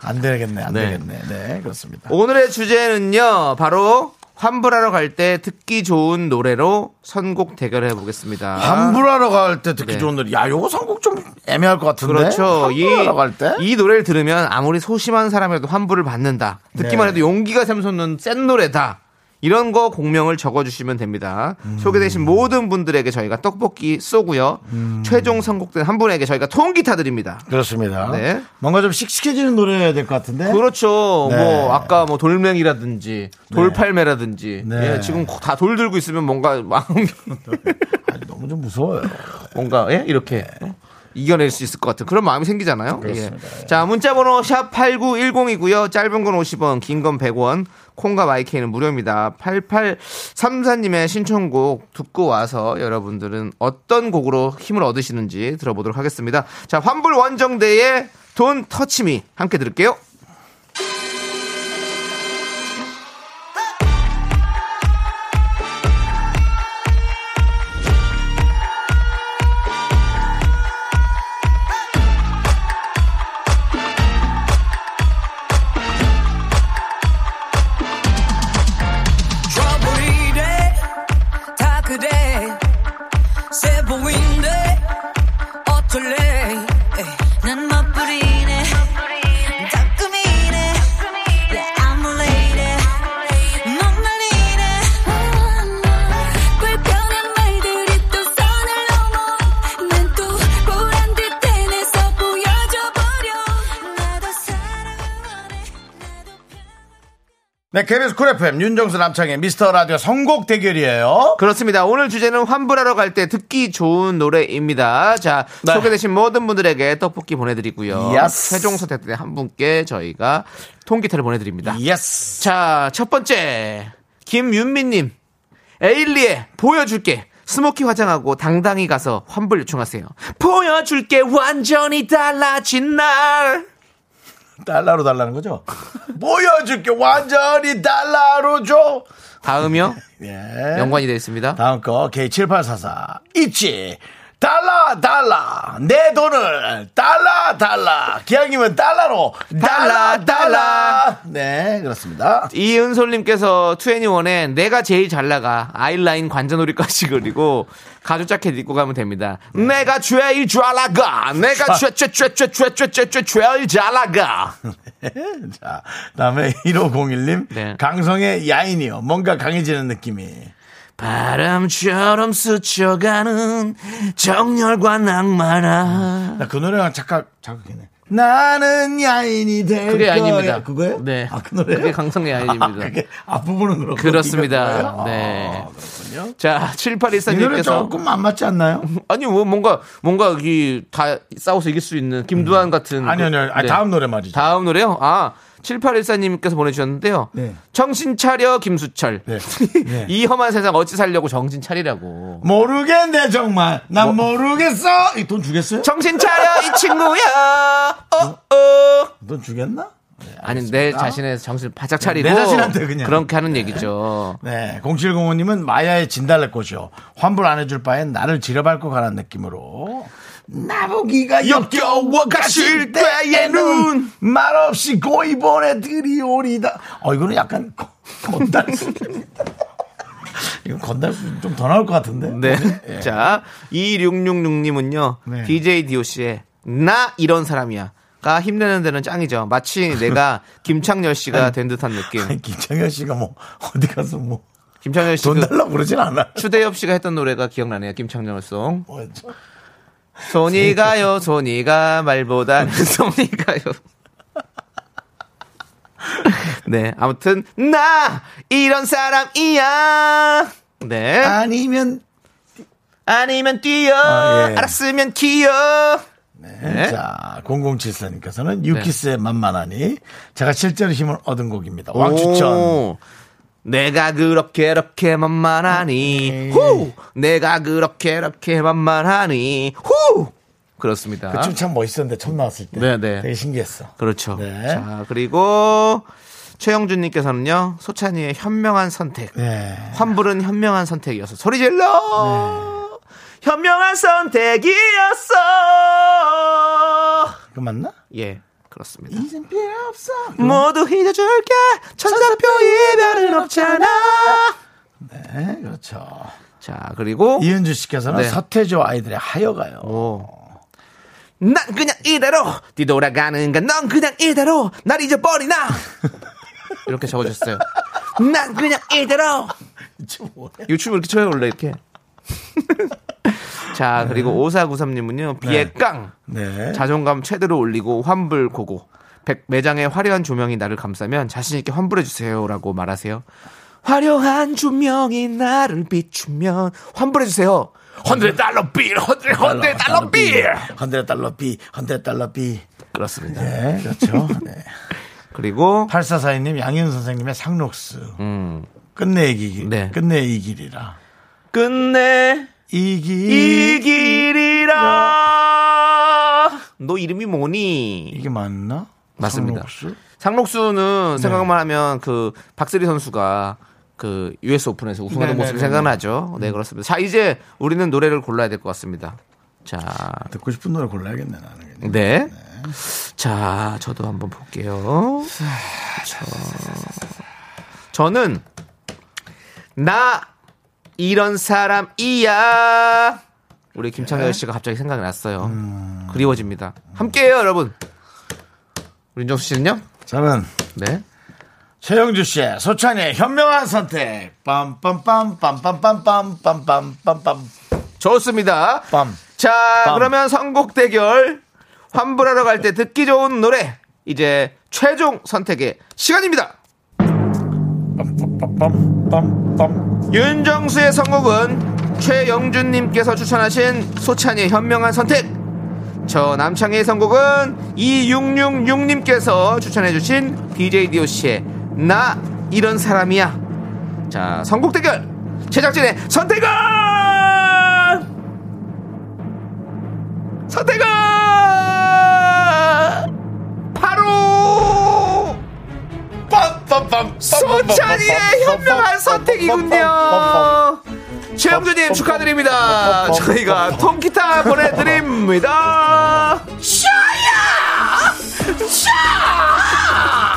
안 되겠네. 안 네. 되겠네. 네, 그렇습니다. 오늘의 주제는요, 바로 환불하러 갈 때 듣기 좋은 노래로 선곡 대결해 보겠습니다. 환불하러 갈 때 듣기 네. 좋은 노래. 야, 요거 선곡 좀 애매할 것 같은데. 그렇죠. 이, 환불하러 갈 때? 이 노래를 들으면 아무리 소심한 사람이라도 환불을 받는다. 듣기만 네. 해도 용기가 샘솟는 센 노래다. 이런 거 공명을 적어주시면 됩니다. 음. 소개되신 모든 분들에게 저희가 떡볶이 쏘고요. 음. 최종 선곡된 한 분에게 저희가 통기타 드립니다. 그렇습니다. 네. 뭔가 좀 씩씩해지는 노래여야 될 것 같은데. 그렇죠. 네. 뭐 아까 뭐 돌멩이라든지 돌팔매라든지 네. 예, 지금 다 돌 들고 있으면 뭔가 마음이 아니, 너무 좀 무서워요. 뭔가 예? 이렇게 네. 어? 이겨낼 수 있을 것 같은 그런 마음이 생기잖아요. 예. 자 문자번호 샵 #8910이고요. 짧은 건 50원, 긴 건 100원. 콩과 마이케이는 무료입니다. 8834님의 신청곡 듣고 와서 여러분들은 어떤 곡으로 힘을 얻으시는지 들어보도록 하겠습니다. 자 환불 원정대의 돈 터치미 함께 들을게요. 네, KBS 쿨 FM 윤정수 남창희의 미스터 라디오 선곡 대결이에요. 그렇습니다. 오늘 주제는 환불하러 갈 때 듣기 좋은 노래입니다. 자, 네. 소개되신 모든 분들에게 떡볶이 보내드리고요. Yes. 최종 선택된 한 분께 저희가 통기타를 보내드립니다. Yes. 자, 첫 번째. 김윤미님. 에일리의 보여줄게. smoky 화장하고 당당히 가서 환불 요청하세요. 보여줄게 완전히 달라진 나. 달러로 달라는 거죠? 보여줄게 완전히 달러로 줘. 다음이요. 예. 연관이 되어 있습니다. 다음 거 K7844 있지. 달라 달라. 내 돈을 달라 달라. 기왕이면 달러로. 달라 달라 네 그렇습니다. 이은솔님께서 투애니원에 내가 제일 잘 나가. 아이라인 관자놀이까지 그리고 가죽 자켓 입고 가면 됩니다. 네. 내가 제일 잘 나가. 내가 쬐쬐쬐쬐쬐쬐쬐 제일 잘 나가. 네. 자 다음에 1501님. 네. 강성의 야인이요. 뭔가 강해지는 느낌이. 바람처럼 스쳐가는 정열과 낭만아. 나 그 노래가 착각 자극이네 나는 야인이 될 그게 거야 아닙니다. 그거예요? 네. 아, 그 노래 그게 강성의 아닙니다. 아, 그게 앞부분은 그렇고 그렇습니다. 네. 아, 그렇군요 자, 이 노래 7814님께서 조금 안 맞지 않나요? 아니 뭐 뭔가 뭔가 이 다 싸워서 이길 수 있는 김두한 같은 아니 아니 아니 네. 다음 노래 말이죠 다음 노래요? 아, 7814님께서 보내주셨는데요. 네. 정신 차려, 김수철. 네. 네. 이 험한 세상 어찌 살려고 정신 차리라고. 모르겠네 정말 난 뭐? 모르겠어 이 돈 주겠어요? 정신 차려, 이 친구야. 어, 어. 돈 주겠나? 아니, 내 자신의 정신 바짝 차리고. 내 자신한테 그냥. 그렇게 하는 얘기죠. 네 0705님은 마야의 진달래꽃이요 환불 안 해줄 바엔 나를 지려밟고 가는 느낌으로 나보기가 역겨워 가실 때에는 말없이 고이 보내드리오리다 어 이거는 약간 거- 건달수입니다 이건 건달수 좀더 나올 것 같은데 네. 예. 자, 2666님은요. 네. DJ DOC의 나 이런 사람이야. 가 힘내는 데는 짱이죠. 마치 내가 김창렬 씨가 된 듯한 느낌. 아니, 김창현 씨가 뭐 어디 가서 뭐돈 김창렬 씨그 달라고 그러진 않아 추대엽 씨가 했던 노래가 기억나네요. 김창렬 송. 뭐였죠? 손이 가요, 손이 가, 말보다 손이 가요. 네, 아무튼, 나! 이런 사람이야! 네. 아니면 아니면 뛰어! 아, 예. 알았으면 기어! 네. 자 0074님께서는 유키스의 만만하니 제가 실제로 힘을 얻은 곡입니다 왕추천 오, 내가 그렇게 이렇게 만만하니 네. 후 내가 그렇게 이렇게 만만하니 후 그렇습니다. 그 춤 참 멋있었는데 처음 나왔을 때 네, 네. 되게 신기했어 그렇죠. 네. 자, 그리고 최영준님께서는요, 소찬이의 현명한 선택. 네. 환불은 현명한 선택이어서 소리 질러! 현명한 선택이었어! 그거 맞나? 예, 그렇습니다. 이젠 필요 없어 모두 잊어줄게! 천사표 이별은 없잖아! 네 그렇죠 자, 그리고, 이은주 씨께서는 네. 서태조 아이들의 하여가요 오. 난 그냥 이대로 뒤돌아가는가 넌 그냥 이대로 날 잊어버리나 이렇게 적어줬어요 난 그냥 이대로 유튜브 이렇게 쳐요 원래 이렇게 자 그리고 5493님은요 비의 깡네 자존감 최대로 올리고 환불 고고 백 매장의 화려한 조명이 나를 감싸면 자신 있게 환불해 주세요라고 말하세요 화려한 조명이 나를 비추면 환불해 주세요 헌드레 달러 빌 헌드레 헌드레 달러 빌 헌드레 달러 비 헌드레 달러 비 그렇습니다 네, 그렇죠. 네. 그리고 8442님 양현 선생님의 상록스. 음, 끝내 이 길. 네. 끝내 이 길이라. 끝내 이 길. 이 길이라 너 이름이 뭐니 이게 맞나? 맞습니다. 상록수? 상록수는 생각만 하면 그 박세리 선수가 그 US 오픈에서 우승하는 네, 모습이 네, 네, 생각나죠. 네, 그렇습니다. 자, 이제 우리는 노래를 골라야 될 것 같습니다. 자, 듣고 싶은 노래 골라야겠네, 나는. 그냥. 네. 자, 저도 한번 볼게요. 저, 저는 나 이런 사람이야. 우리 김창렬 씨가 갑자기 생각이 났어요. 그리워집니다. 함께해요, 여러분. 우리 윤정수 씨는요? 저는 네. 최영주 씨의 소찬이의 현명한 선택. 빰빰빰 빰빰빰빰 빰빰빰빰 좋습니다. 빰. 자, 빰. 그러면 선곡 대결 환불하러 갈 때 듣기 좋은 노래 이제 최종 선택의 시간입니다. 빰 빰빰빰빰빰. 윤정수의 선곡은 최영준님께서 추천하신 소찬이의 현명한 선택. 저 남창희의 선곡은 2666님께서 추천해주신 DJ DOC의 나 이런 사람이야. 자, 선곡 대결. 제작진의 선택은! 선택은! 소찬이의 현명한 선택이군요. 최영주님 축하드립니다. 저희가 통기타 보내드립니다. 샤야! 샤!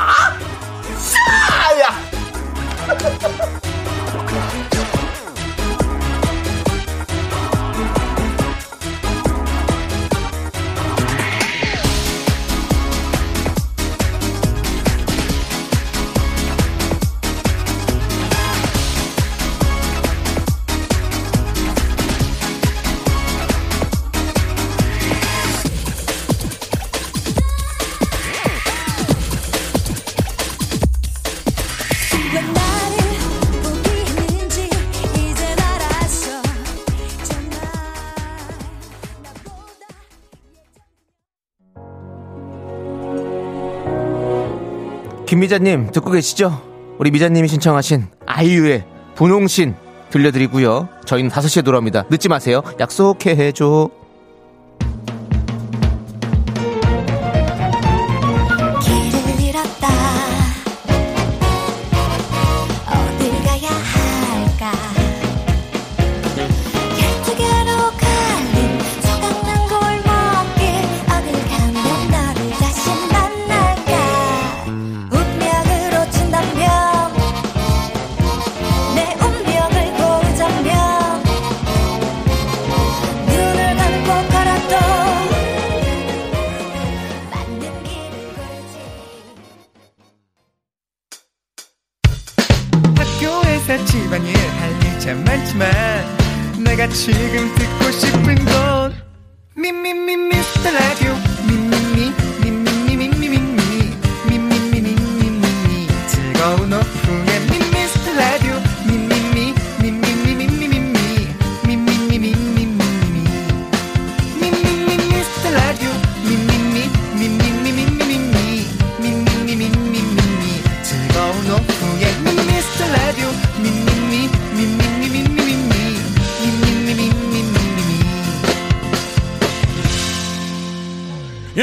김미자님 듣고 계시죠? 우리 미자님이 신청하신 아이유의 분홍신 들려드리고요. 저희는 5시에 돌아옵니다. 늦지 마세요. 약속해 해줘.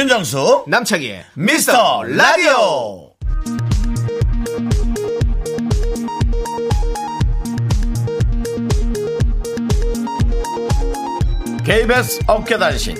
윤정수 남창희의 미스터 라디오. KBS 어깨단신.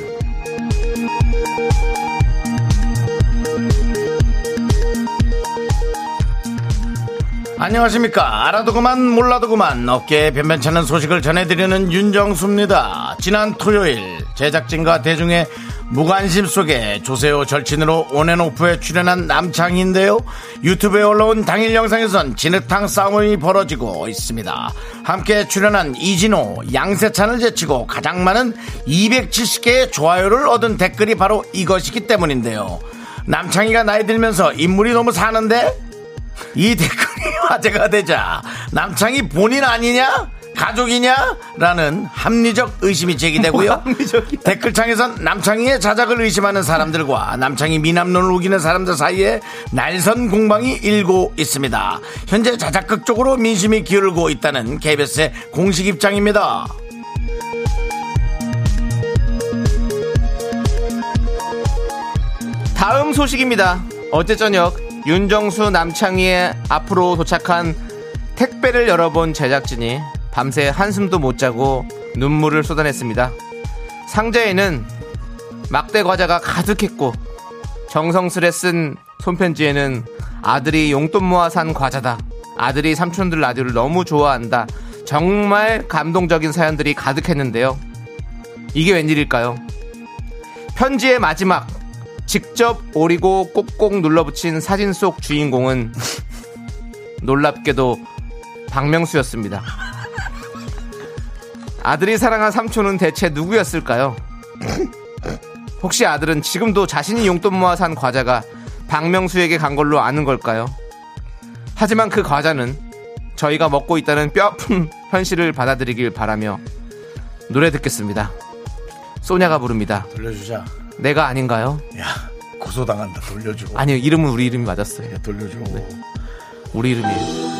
안녕하십니까. 알아도 그만 몰라도 그만 어깨에 변변찮은 소식을 전해드리는 윤정수입니다. 지난 토요일 제작진과 대중의 무관심 속에 조세호 절친으로 온앤오프에 출연한 남창희인데요. 유튜브에 올라온 당일 영상에선 진흙탕 싸움이 벌어지고 있습니다. 함께 출연한 이진호 양세찬을 제치고 가장 많은 270개의 좋아요를 얻은 댓글이 바로 이것이기 때문인데요. 남창희가 나이 들면서 인물이 너무 사는데? 이 댓글이 화제가 되자 남창이 본인 아니냐? 가족이냐? 라는 합리적 의심이 제기되고요. 댓글창에선 남창희의 자작을 의심하는 사람들과 남창희 미남론을 우기는 사람들 사이에 날선 공방이 일고 있습니다. 현재 자작극 쪽으로 민심이 기울고 있다는 KBS의 공식 입장입니다. 다음 소식입니다. 어제 저녁 윤정수 남창희의 앞으로 도착한 택배를 열어본 제작진이 밤새 한숨도 못 자고 눈물을 쏟아냈습니다. 상자에는 막대 과자가 가득했고 정성스레 쓴 손편지에는 아들이 용돈 모아 산 과자다. 아들이 삼촌들 라디오를 너무 좋아한다. 정말 감동적인 사연들이 가득했는데요. 이게 웬일일까요? 편지의 마지막 직접 오리고 꼭꼭 눌러붙인 사진 속 주인공은 놀랍게도 박명수였습니다. 아들이 사랑한 삼촌은 대체 누구였을까요? 혹시 아들은 지금도 자신이 용돈 모아 산 과자가 박명수에게 간 걸로 아는 걸까요? 하지만 그 과자는 저희가 먹고 있다는 뼈아픈 현실을 받아들이길 바라며 노래 듣겠습니다. 소냐가 부릅니다. 돌려주자. 내가 아닌가요? 야 고소당한다. 돌려줘. 아니요, 이름은 우리 이름이 맞았어요. 야, 돌려줘. 우리 이름이에요.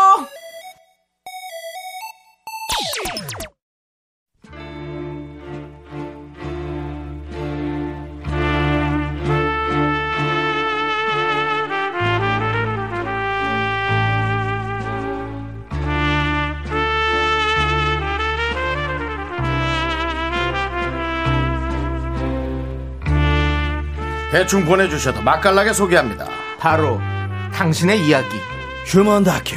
대충 보내주셔도 맛깔나게 소개합니다 바로 당신의 이야기. 휴먼 다큐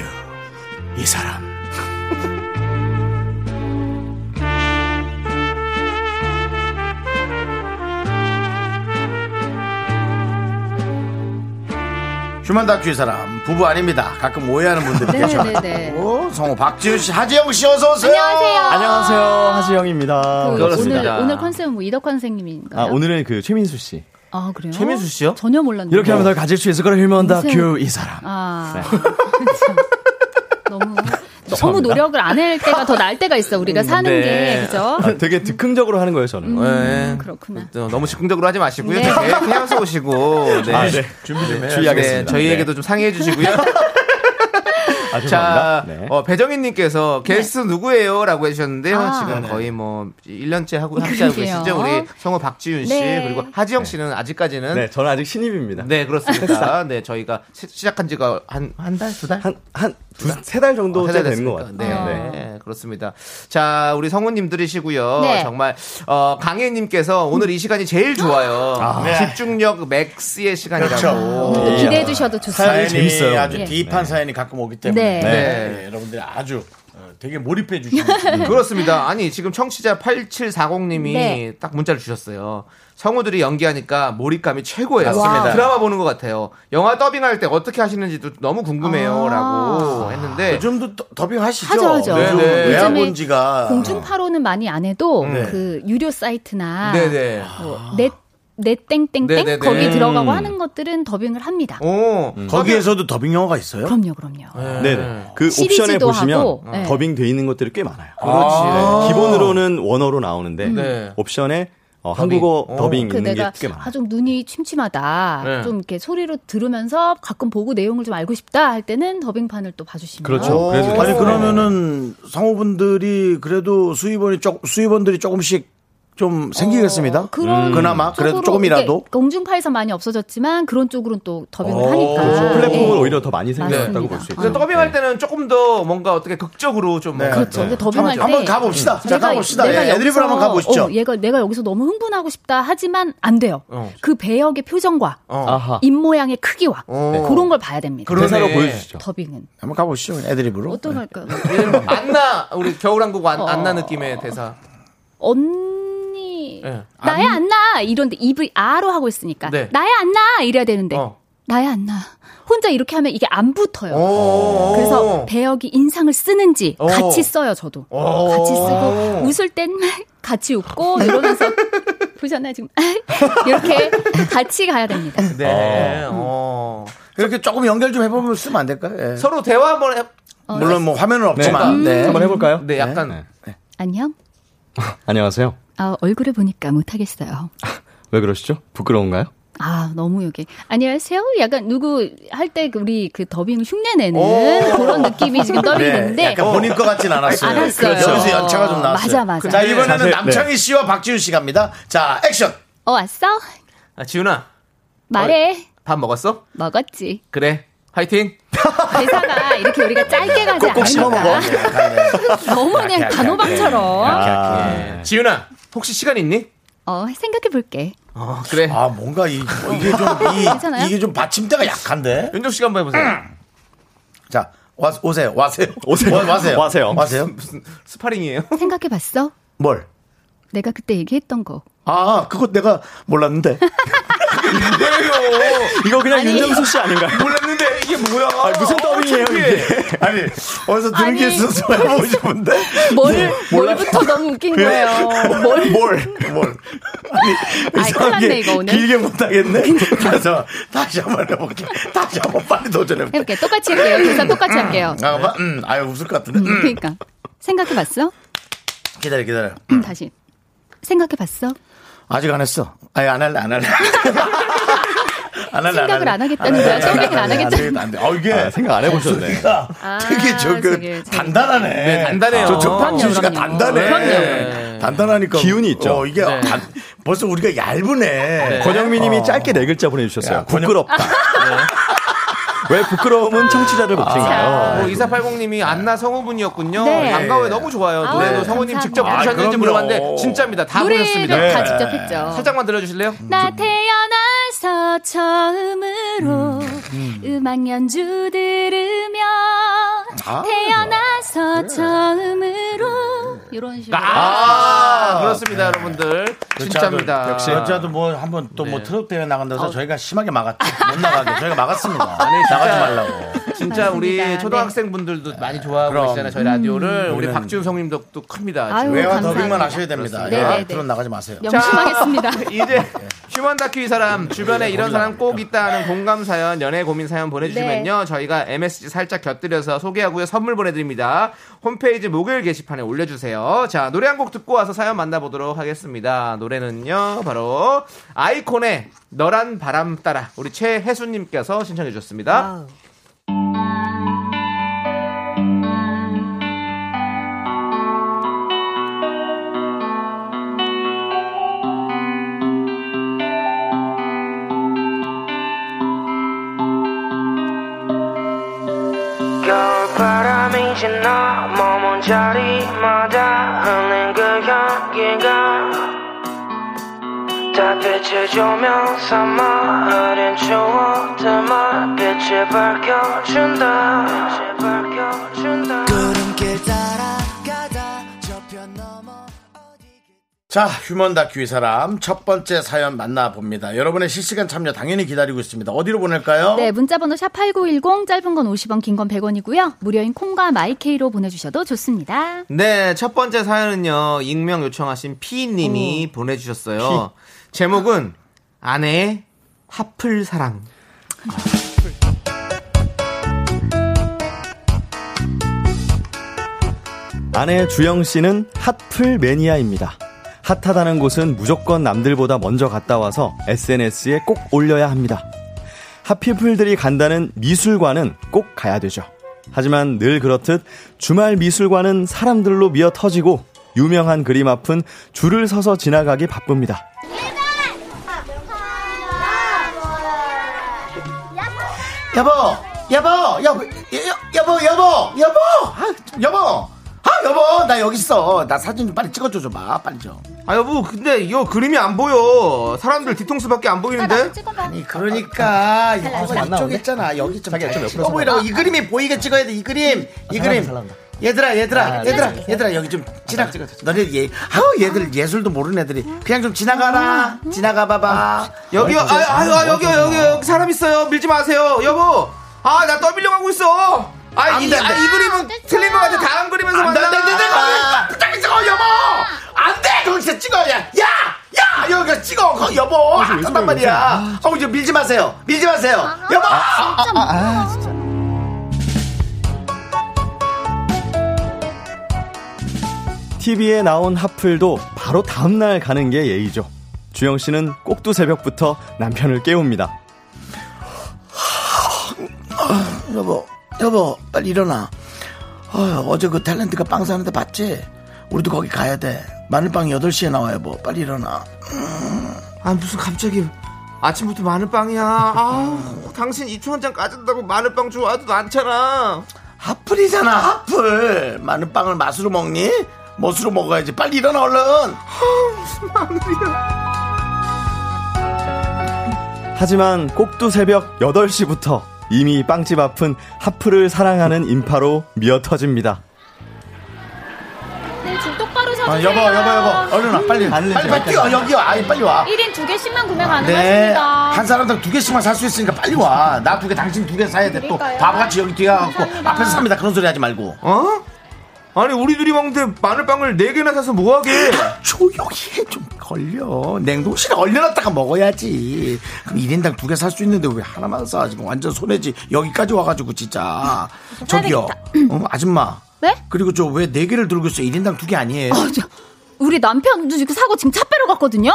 이 사람 휴먼 다큐 이 사람 부부 아닙니다 가끔 오해하는 분들이 계셔 네네네. 성우 박지윤 씨 하지영 씨 어서 오세요 안녕하세요, 하지영입니다. 그 그렇습니다. 오늘 오늘 컨셉은 뭐 이덕환 선생님인가요? 아, 오늘은 그 최민수 씨. 아, 그래요? 최민수 씨요? 전혀 몰랐는데. 이렇게 하면 더 가질 수 있을 거라 휴먼 무슨- 다큐 이 사람. 아, 네. 참. 너무 너무 노력을 안 할 때가 더 나을 때가 있어. 우리가 사는 네. 게 그죠? 아, 되게 즉흥적으로 하는 거예요, 저는. 네. 그렇구나. 또 너무 즉흥적으로 하지 마시고요. 네. 계획 해서 오시고. 네. 아, 네. 준비 좀 주의하겠습니다. 네, 저희에게도 좀 상의해 주시고요. 아, 자. 네. 어, 배정희님께서 게스트 누구예요? 라고 해주셨는데요. 아. 지금 네. 거의 뭐 1년째 하고 함께 하고 그러게요. 계시죠. 우리 성우 박지윤 씨, 네. 그리고 하지영 씨는 아직까지는. 네, 네. 저는 아직 신입입니다. 그렇습니다. 네, 저희가 시- 시작한 지가 한, 한 달, 두 달? 한, 한, 두, 세달 정도 어, 세 달 되는 것. 같아요. 네, 네, 그렇습니다. 자, 우리 성우님들이시고요. 네. 정말 어, 강혜님께서 오늘 이 시간이 제일 좋아요. 네. 집중력 맥스의 시간이라고. 그렇죠. 또 기대해 주셔도 좋습니다. 사연이 재밌어요. 아주 예. 딥한 사연이 가끔 오기 때문에 네. 네, 여러분들이 아주 어, 되게 몰입해 주시는 그렇습니다. 아니, 지금 청취자 8740님이 네. 딱 문자를 주셨어요. 성우들이 연기하니까 몰입감이 최고예요. 맞습니다. 드라마 보는 것 같아요. 영화 더빙할 때 어떻게 하시는지도 너무 궁금해요. 아. 라고 했는데. 요즘도 더- 더빙 하시죠? 하죠, 하죠. 요즘 네, 네. 외학원 지가 공중파로는 많이 안 해도 네. 그 유료 사이트나 네네. 뭐 넷, 넷땡땡땡 네네네. 거기 음. 들어가고 하는 것들은 더빙을 합니다. 오, 거기에서도 더빙 영화가 있어요? 그럼요, 그럼요. 네 네. 그 시리즈도 옵션에 보시면 하고, 네. 더빙 돼 있는 것들이 꽤 많아요. 그렇지. 네, 기본으로는 원어로 나오는데 네. 옵션에 어, 더빙. 한국어 어. 더빙 그 있는 내가 게꽤 많아요. 아, 좀 눈이 침침하다. 네. 좀 이렇게 소리로 들으면서 가끔 보고 내용을 좀 알고 싶다 할 때는 더빙판을 또 봐주시면. 그렇죠. 그래서 아니 그러면은 상호분들이 그래도 수입원이 조, 수입원들이 조금씩 좀 생기겠습니다. 어, 그런 그나마 그래도 조금이라도 공중파에서 많이 없어졌지만 그런 쪽으로는 또 더빙을 어, 하니까. 그렇죠. 플랫폼은 네. 오히려 더 많이 생겼다고 맞습니다. 볼수 있죠. 근데 더빙할 때는 조금 더 뭔가 어떻게 극적으로 좀 네. 그렇죠. 근데 더빙할 때 한번 가봅시다. 자 내가- 가봅시다. 내가 예, 애드립을 한번 가보시죠. 어, 얘가 내가 여기서 너무 흥분하고 싶다 하지만 안 돼요. 어. 그 배역의 표정과 어. 입 모양의 크기와 어. 그런 걸 봐야 됩니다. 대사로 그러네. 보여주시죠. 더빙은 한번 가보시죠. 애드립으로. 어떤 네. 할까요? 안나 우리 겨울왕국 안, 어. 안나 느낌의 대사. 언니 네. 나야 안 나 이런데 입을 아로 하고 있으니까 네. 나야 안 나 이래야 되는데 어. 나야 안 나 혼자 이렇게 하면 이게 안 붙어요. 오. 그래서 배역이 인상을 쓰는지 오. 같이 써요 저도 오. 같이 쓰고 웃을 땐 같이 웃고 이러면서 보셨나요 지금 이렇게 같이 가야 됩니다. 네. 어. 그렇게 조금 연결 좀 해보면 쓰면 안 될까요? 예. 서로 대화 한번 해. 어, 물론 뭐 화면은 없지만 음. 네. 한번 해볼까요? 네, 약간 네. 안녕. 안녕하세요. 아, 얼굴을 보니까 못하겠어요. 왜 그러시죠? 부끄러운가요? 아, 너무 여기. 안녕하세요? 약간 누구 할 때 우리 그 더빙 흉내 내는 오. 그런 느낌이 지금 됐는데. 네, 약간 본인 것 같진 않았어요. 알았어요. 그렇죠. 여기서 연차가 좀 나왔어요. 맞아, 맞아. 자, 이번에는 자세- 남창희 씨와 박지훈 씨 갑니다. 자, 액션. 어, 왔어? 아, 지훈아, 말해. 밥 먹었어? 먹었지. 그래. 화이팅. 대사가 이렇게 우리가 짧게 가지 꼭꼭 씹어 먹어. 않을까? 너무 그냥 단호박처럼. 예. 지훈아, 혹시 시간 있니? 어, 생각해 볼게. 어, 그래. 아, 뭔가 이, 이게 좀, 이, 괜찮아요? 이게 좀 받침대가 약한데? 윤정 씨가 한번 해보세요. 자, 와, 오세요. 와세요. 오세요. 와, 와세요. 와세요. 와세요. 무슨 스파링이에요? 생각해 봤어? 뭘? 내가 그때 얘기했던 거. 아, 그거 내가 몰랐는데. 이거 그냥 아니. 윤정수 씨 아닌가요? 몰랐는데 이게 뭐야? 아, 무슨 더빙이에요, 이게? 아니, 어디서 들은 게 아니. 있어서 해보고 싶은데. 뭘, 뭘부터 너무 웃긴 거예요. 뭘. 뭘, 뭘. 아니, 오늘. 길게 못하겠네. 그래서 다시 한번 해볼게. 다시 한번 빨리 도전해볼게. 해볼게. 똑같이 할게요. 대사 똑같이 할게요. 아, 봐. 음, 아유, 웃을 것 같은데. 음. 그러니까. 생각해 봤어? 기다려, 기다려. 음, 다시. 생각해 봤어? 아직 안 했어. 아니, 안 할래, 안 할래. 안 할래, 생각을 안 하겠다는 거야. 생각을 안 하겠다는 안 돼. 어, 이게. 아, 생각 안 해보셨네. 아, 되게 저, 그. 단단하네. 네, 단단해요. 저, 저 씨가 그럼요, 단단해. 그럼요. 네. 단단하니까. 기운이 있죠. 어, 이게 네. 단- 벌써 우리가 얇으네. 권영미 님이 어. 짧게 네 글자 보내주셨어요. 부끄럽다. 왜 부끄러움은 청취자들 몫인가요? 뭐 2480님이 안나 성우분이었군요. 네. 반가워요. 너무 좋아요. 아우, 노래도 네. 성우님 직접 감사합니다. 부르셨는지 아. 물어봤는데 진짜입니다. 다 부르셨습니다. 네. 다 직접 했죠. 살짝만 들려주실래요? 나 태어나서 처음으로 음, 악 연주 들으며 아, 태어나서 처음으로 이런 식으로 아, 그렇습니다, 여러분들. 진짜입니다. 역시 여자도 뭐 한번 또뭐 네. 트롯 대회 나간다서 어. 저희가 심하게 막았죠. 못 나가게 저희가 막았습니다. 진짜. 나가지 말라고. 진짜 우리 맞습니다. 초등학생 분들도 많이 좋아하고 그럼. 계시잖아요. 저희 라디오를. 우리 우리는- 박지훈 성님도 또 큽니다. 아유. 외화. 더빙만 하셔야 됩니다. 예, 네네네. 트롯 나가지 마세요. 명심하겠습니다. 이제 휴먼 다큐 이 사람 주변에 이런 사람 꼭 있다는 공감 사연, 연애 고민 사연 보내주시면요 저희가 MSG 살짝 곁들여서 소개하고요 선물 보내드립니다. 홈페이지 목요일 게시판에 올려주세요. 자 노래 한 곡 듣고 와서 사연 만나보도록 하겠습니다. 노래는요 바로 아이콘의 너란 바람 따라 우리 최혜수님께서 신청해 주셨습니다. 겨울바람이 지나 머문 자리마다 흘린 그 향기가 달빛을 조명 삼아 흐린 추억들만 빛을 밝혀준다 빛을 밝혀준다 구름길 따라가다 저편 넘어 자, 휴먼 다큐 이 사람 첫 번째 사연 만나봅니다. 여러분의 실시간 참여 당연히 기다리고 있습니다. 어디로 보낼까요? 네, 문자번호 샵8910 짧은 건 50원, 긴 건 100원이고요. 무료인 콩과 마이케이로 보내주셔도 좋습니다. 네, 첫 번째 사연은요, 익명 요청하신 피님이 보내주셨어요. 제목은 아내의 하플 사랑. 아내 주영 씨는 핫플 매니아입니다. 핫하다는 곳은 무조건 남들보다 먼저 갔다 와서 SNS에 꼭 올려야 합니다. 핫피플들이 간다는 미술관은 꼭 가야 되죠. 하지만 늘 그렇듯 주말 미술관은 사람들로 미어 터지고 유명한 그림 앞은 줄을 서서 지나가기 바쁩니다. 여보, 여보, 여보, 여- 여보, 여보, 여보, 아, 여보, 아, 여보, 나 여기 있어. 나 사진 좀 빨리 찍어줘 줘봐, 빨리 좀. 아, 여보, 근데 이거 그림이 안 보여. 사람들 뒤통수밖에 안 보이는데? 아니, 그러니까 여기가 이쪽 있잖아. 여기 좀 찍어 보이라고. 이 그림이 보이게 찍어야 돼. 이 그림, 이 그림. 얘들아, 얘들아, 얘들아, 얘들아, 여기 좀 지나. 너네 얘, 아우 얘들 예술도 모르는 애들이 그냥 좀 지나가라. 지나가 봐봐. 여기요, 아, 아, 아, 여기요, 여기요, 여기 사람 있어요. 밀지 마세요. 여보, 아, 나 떠밀려 가고 있어. 아, 이, 아, 돼. 이 그림은 틀린 것 같아. 다음 그림에서 만나. 안 돼, 안 돼, 안 돼. 빨리 찍어, 여보. 안 돼, 거기서 찍어야. 야, 야, 여기서 찍어, 거, 여보. 아깝단 말이야. 어, 이제 밀지 마세요. 밀지 마세요. 여보. TV에 나온 핫플도 바로 다음날 가는 게 예의죠. 주영 씨는 꼭두 새벽부터 남편을 깨웁니다. 여보, 여보, 빨리 일어나. 어, 어제 그 탤런트가 빵 사는데 봤지? 우리도 거기 가야 돼. 마늘빵 8시에 나와, 여보. 빨리 일어나. 아 무슨 갑자기 아침부터 마늘빵이야. 아 당신 2초 한잔 까진다고 마늘빵 좋아하지도 않잖아. 하플이잖아, 하플. 마늘빵을 맛으로 먹니? 멋으로 먹어야지. 빨리 일어나, 얼른. 하지만 꼭두 새벽 8시부터 이미 빵집 앞은 하프를 사랑하는 인파로 미어 터집니다. 네, 좀 똑바로 서주세요. 아, 여보, 여보, 여보. 얼른 와, 빨리. 빨리, 빨리 뛰어. 여기 와. 아이, 빨리 와. 1인 두 개씩만 구매 네. 가능하십니다. 한 사람당 두 개씩만 살 수 있으니까 빨리 와. 나 두 개, 당신 두 개 사야 돼. 또. 바보같이 여기 뛰어갖고. 앞에서 삽니다. 그런 소리 하지 말고. 어? 아니 우리 둘이 먹는데 마늘빵을 4개나 사서 뭐하게 조용히 해. 좀 걸려. 냉동실에 얼려놨다가 먹어야지. 그럼 1인당 두개살 수 있는데 왜 하나만 사? 지금 완전 손해지. 여기까지 와가지고 진짜. 저기요. 어, 아줌마. 네? 그리고 저왜네 개를 들고 있어? 1인당 두개 아니에요? 어, 저, 우리 남편도 지금 사고 지금 차 빼러 갔거든요?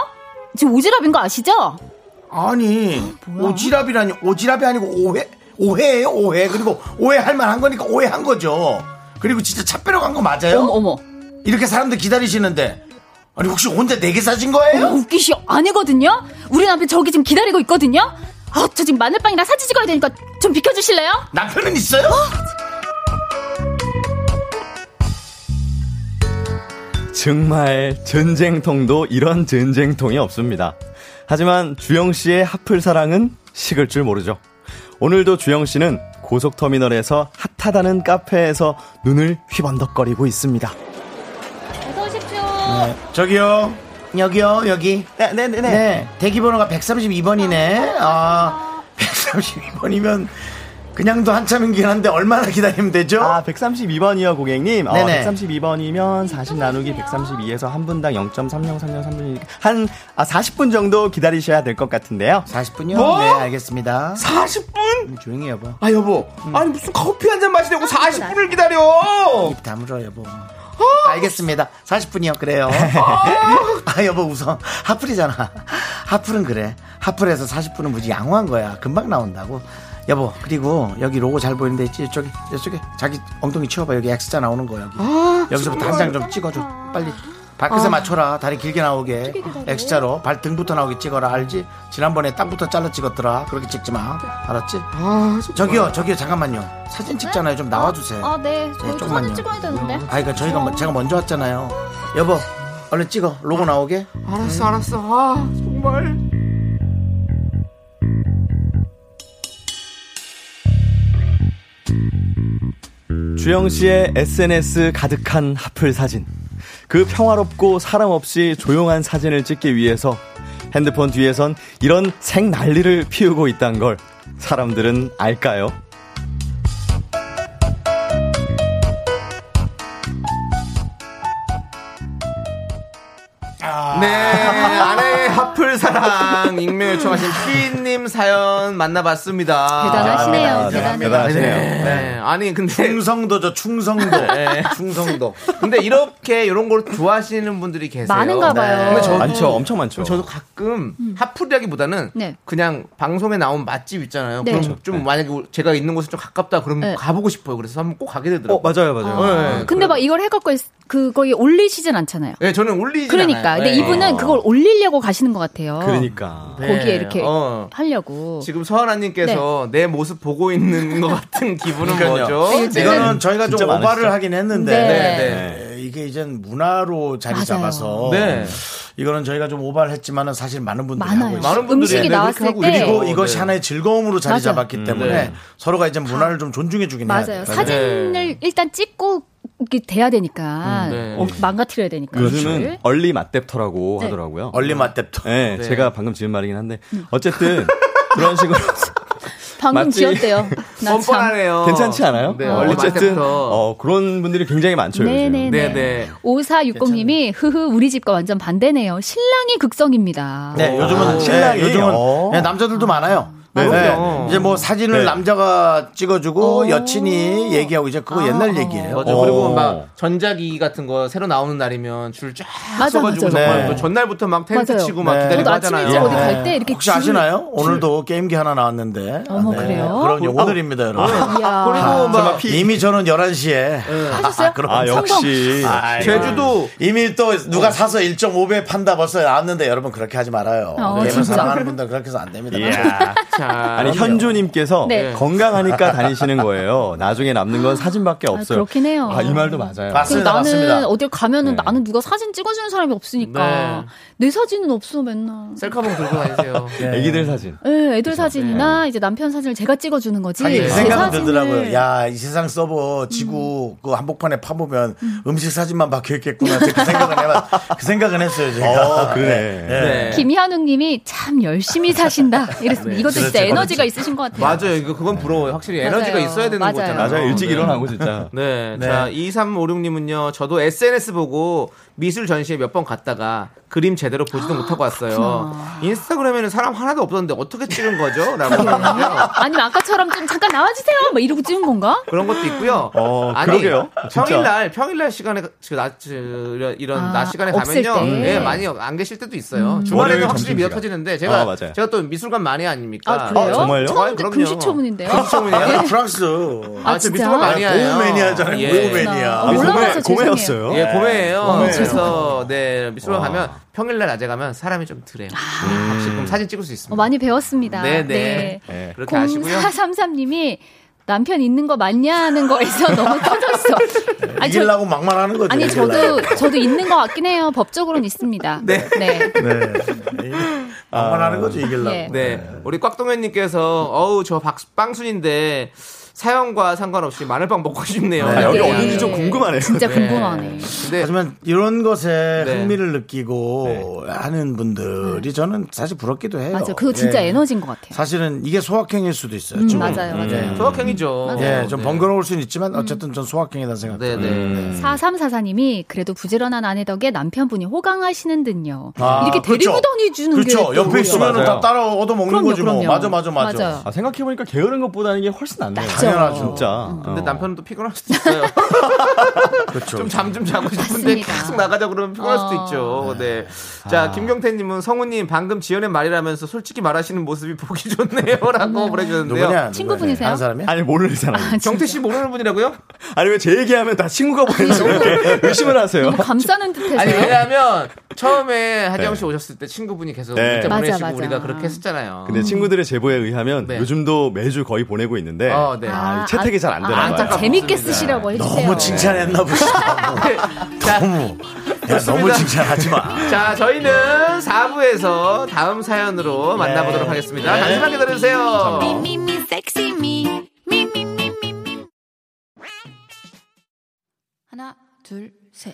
지금 오지랖인 거 아시죠? 아니 뭐야? 오지랖이라니 오지랖이 아니고 오해 오해예요 오해 그리고 오해할 만한 거니까 오해한 거죠 그리고 진짜 차 빼러 간 거 맞아요? 어머, 어머. 이렇게 사람들 기다리시는데 아니 혹시 혼자 네 개 사신 어머, 거예요? 웃기시 아니거든요? 우리 남편 저기 지금 기다리고 있거든요? 아, 저 지금 마늘빵이랑 사진 찍어야 되니까 좀 비켜주실래요? 남편은 있어요? 정말 전쟁통도 이런 전쟁통이 없습니다. 하지만 주영 씨의 하플 사랑은 식을 줄 모르죠. 오늘도 주영 씨는 고속터미널에서 핫하다는 카페에서 눈을 휘번덕거리고 있습니다. 어서 오십시오. 저기요. 여기요 여기. 네 네 네 네, 대기 번호가 132번이네. 아 132번이면 그냥도 한참이긴 한데 얼마나 기다리면 되죠? 아, 132번이요, 고객님. 어, 네네. 132번이면 40 나누기 132에서 한 분당 0.3030 3분이니까 한 아, 40분 정도 기다리셔야 될 것 같은데요. 40분이요? 뭐? 네 알겠습니다. 40분? 조용히 해 여보 아 여보. 아니 무슨 커피 한 잔 마시려고 40분을 기다려. 입 다물어 여보. 알겠습니다. 40분이요 그래요. 아! 여보 웃어 하플이잖아. 하플은 그래. 하플에서 40분은 무지 양호한 거야. 금방 나온다고 여보 그리고 여기 로고 잘 보이는데 있지 이쪽에 이쪽에 자기 엉덩이 치워봐. 여기 X자 나오는 거 여기. 여기서부터 한 장 좀 찍어줘. 빨리. 발끝에 맞춰라. 다리 길게 나오게. X자로. 발 등부터 나오게 찍어라. 알지? 지난번에 땅부터 잘라 찍었더라. 그렇게 찍지 마. 알았지? 저기요 저기요. 잠깐만요. 사진 찍잖아요. 좀 나와주세요. 아, 네. 저희 조금만요. 사진 찍어야 되는데. 아, 그러니까 저희가 먼- 제가 먼저 왔잖아요. 여보, 얼른 찍어. 로고 나오게. 알았어 알았어. 아 정말 주영 씨의 SNS 가득한 하플 사진. 그 평화롭고 사람 없이 조용한 사진을 찍기 위해서 핸드폰 뒤에선 이런 생 난리를 피우고 있다는 걸 사람들은 알까요? 네 아내의 하플 사랑 익명 요청하신 피님 사연 만나봤습니다 대단하시네요. 아, 대단해요. 대단하시네요. 네. 아니 근데 충성도죠, 충성도. 네. 충성도. 근데 이렇게 이런 걸 좋아하시는 분들이 계세요. 많은가 봐요. 근데 저도, 많죠, 엄청 많죠. 저도 가끔 하풀이라기보다는 네. 그냥 방송에 나온 맛집 있잖아요. 네. 그럼 좀 만약에 제가 있는 곳에 좀 가깝다 그러면 네. 가보고 싶어요. 그래서 한번 꼭 가게 어, 되더라고요. 맞아요, 맞아요. 네. 근데 막 이걸 해갖고 그거에 올리시진 않잖아요. 네, 저는 올리지 그러니까. 근데 이분은 그걸 올리려고 가시는 것 같아요. 그러니까. 거기에 이렇게 어. 하려고. 지금 서하나님께서 내 모습 보고 있는 것 같은 기분은. 뭐죠? 네, 이거는 저희가 좀 오바를 많으시죠? 하긴 했는데 네. 네, 이게 이젠 문화로 자리 맞아요. 잡아서 네. 이거는 저희가 좀 오바를 했지만은 사실 많은 분들이 많아요. 하고 있어요. 많은 분들이 음식이 네, 나왔을 때 그리고 네. 이것이 하나의 즐거움으로 자리 맞아요. 잡았기 때문에 네. 서로가 이제 문화를 좀 존중해 주긴 해야 돼요. 맞아요. 사진을 일단 찍고 이게 돼야 되니까 네. 어, 망가뜨려야 되니까. 요즘은 이거를. 얼리 맛뎁터라고 네. 하더라고요. 얼리 맛뎁터. 네, 네. 제가 방금 지은 말이긴 한데 어쨌든 그런 식으로 방금 맞지? 지었대요. 나 참. 뻔뻔하네요. 괜찮지 않아요? 네, 어, 얼리 어쨌든. 어, 그런 분들이 굉장히 많죠. 요즘. 네네네. 네네. 5460님이 흐흐 우리 집과 완전 반대네요. 신랑이 극성입니다. 네, 오. 요즘은 아, 신랑이? 네, 요즘은 어. 네, 남자들도 많아요. 네, 그럼요. 이제 뭐 사진을 네. 남자가 찍어주고 오. 여친이 얘기하고 이제 그거 아. 옛날 얘기예요. 맞아. 어. 그리고 막 전자기 같은 거 새로 나오는 날이면 줄쫙 맞아, 서가지고 맞아. 정말 네. 또 전날부터 막 텐트 맞아요. 치고 막 네. 기다리고 하잖아요. 어디 갈 때 이렇게 혹시 줄- 아시나요? 오늘도 게임기 하나 나왔는데. 어머, 그래요? 그런 오늘입니다, 여러분. 이야. 그리고 막 이미 저는 11시에 하셨어요? 그럼 아, 역시. 제주도 이미 또 누가 사서 1.5배 판다 벌써 나왔는데 여러분 그렇게 하지 말아요. 어, 게임을. 사랑하는 분들 그렇게 해서 안 됩니다. 아니 현주님께서 네. 건강하니까 다니시는 거예요. 나중에 남는 건 사진밖에 아, 없어요. 그렇긴 해요. 아, 이 말도 맞아요. 맞습니다. 나는 맞습니다. 어딜 가면은 네. 나는 누가 사진 찍어주는 사람이 없으니까 네. 내 사진은 없어 맨날. 셀카봉 들고 다니세요. 애기들 사진. 네, 애들 사진이나 이제 남편 사진을 제가 찍어주는 거지. 하긴 그 사진을- 들더라고요. 야, 이 세상 서버 지구 그 한복판에 파보면 음. 식 사진만 박혀 있겠구나. 그 생각은 해봤, 그 생각은 했어요, 제가. 어, 그래. 네. 김희한웅님이 참 열심히 사신다. 이랬습니다. 이것도 진짜 에너지가. 있으신 것 같아요. 맞아요. 이거 그건 부러워요. 확실히 에너지가 맞아요. 있어야 되는 맞아요. 거잖아요. 맞아요. 일찍 네. 일어나고 진짜. 네. 네. 자, 2356님은요, 저도 SNS 보고 미술 전시회 몇 번 갔다가 그림 제대로 보지도 못하고 왔어요. 인스타그램에는 사람 하나도 없었는데 어떻게 찍은 거죠? 라고 하는데요. 아니면 아까처럼 좀 잠깐 나와주세요. 막 이러고 찍은 건가? 그런 것도 있고요. 어, 그러게요. 진짜. 평일날, 평일날 시간에, 그 낮, 저, 이런 아, 낮 시간에 가면요. 때. 예, 많이 안 계실 때도 있어요. 월요일 주말에는 확실히 점심시간. 미어 터지는데 제가, 아, 맞아요. 제가 또 미술관 많이 아닙니까? 아, 그래요? 어, 정말요? 처음 그럼요. 금시초문인데요. 금시초문이에요? 아, 프랑스. 아, 아, 저 진짜? 미술관 많이 아, 해요. 고매니아잖아요. 예. 고매니아. 아, 몰라서. 고매였어요. 예, 고매예요. 그래서 네 미술관 가면 평일날 낮에 가면 사람이 좀 덜해요. 확실히 그럼 사진 찍을 수 있습니다. 어, 많이 배웠습니다. 네, 네. 네. 그렇게 하시고요. 0433님이 남편 있는 거 맞냐 하는 거에서 너무 터졌어. 아니, 저, 이기려고 막말하는 거죠. 아니. 저도 저도 있는 것 같긴 해요. 법적으로는 있습니다. 네. 네. 네. 막말하는 거죠, 이기려고. 예. 네, 우리 꽉동현님께서 어우 저 박, 빵순인데 사연과 상관없이 마늘빵 먹고 싶네요. 네, 아, 여기 네. 어딘지 좀 궁금하네요. 진짜 네. 궁금하네. 근데 하지만 이런 것에 네. 흥미를 느끼고 하는 분들이 저는 사실 부럽기도 해요. 맞아요. 그거 진짜 예. 에너지인 것 같아요. 사실은 이게 소확행일 수도 있어요. 음, 좀. 맞아요, 맞아요. 예. 소확행이죠. 예, 좀 네. 번거로울 수는 있지만 어쨌든 전 소확행이다 네, 생각해요. 네. 4344님이 그래도 부지런한 아내 덕에 남편분이 호강하시는 듯요. 아, 이렇게 데리고 그렇죠. 다니주는 게. 그렇죠. 또 옆에? 있으면. 다 따라 얻어 먹는 그럼요, 거지 뭐. 그럼요. 맞아, 맞아, 맞아. 맞아요. 아, 생각해보니까 게으른 것보다는 이게 훨씬 낫네요. 당연하죠. 진짜. 근데 어. 남편은 또 피곤할 수도 있어요. 그렇죠. 좀 잠 좀 자고 싶은데 맞습니다. 계속 나가자 그러면 피곤할 수도 어. 있죠. 네. 자, 김경태님은 성우님 방금 지연의 말이라면서 솔직히 말하시는 모습이 보기 좋네요라고 보내주셨는데요. 누구냐? 친구분이세요? 하는 사람이? 아니, 모르는 사람. 경태 씨 모르는 분이라고요? 아니, 왜 제 얘기하면 다 친구가 이렇게 의심을 하세요? 너무 감싸는 듯해서요. 아니 왜냐하면 처음에 하지영 씨 오셨을 때 친구분이 계속 네. 문자 맞아, 보내시고 맞아. 우리가 그렇게 했었잖아요. 근데 친구들의 제보에 의하면 네. 요즘도 매주 거의 보내고 있는데 어, 네. 아, 이 채택이 잘 안 되나 아, 봐요. 재밌게 쓰시라고 해주세요. 너무 칭찬했나 보시다. 자, 너무. 야, 너무 칭찬하지 마. 자, 저희는 4부에서 다음 사연으로 만나보도록 하겠습니다. 잠시만 기다려주세요. Me, me, me, me, me. 하나, 둘, 셋.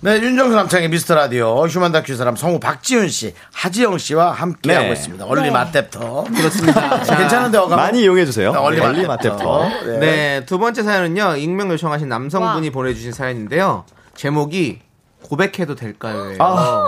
네, 윤정수 남창희의 미스터 라디오 휴먼 다큐 사람 성우 박지훈 씨, 하지영 씨와 함께 네. 하고 있습니다. early 맛랩터. 그렇습니다. 자, 괜찮은데 어감? 많이 이용해 주세요. early early 맛랩터. 맛랩터. 네, 두 번째 사연은요, 익명 요청하신 남성분이 보내 주신 사연인데요. 제목이 고백해도 될까요? 아,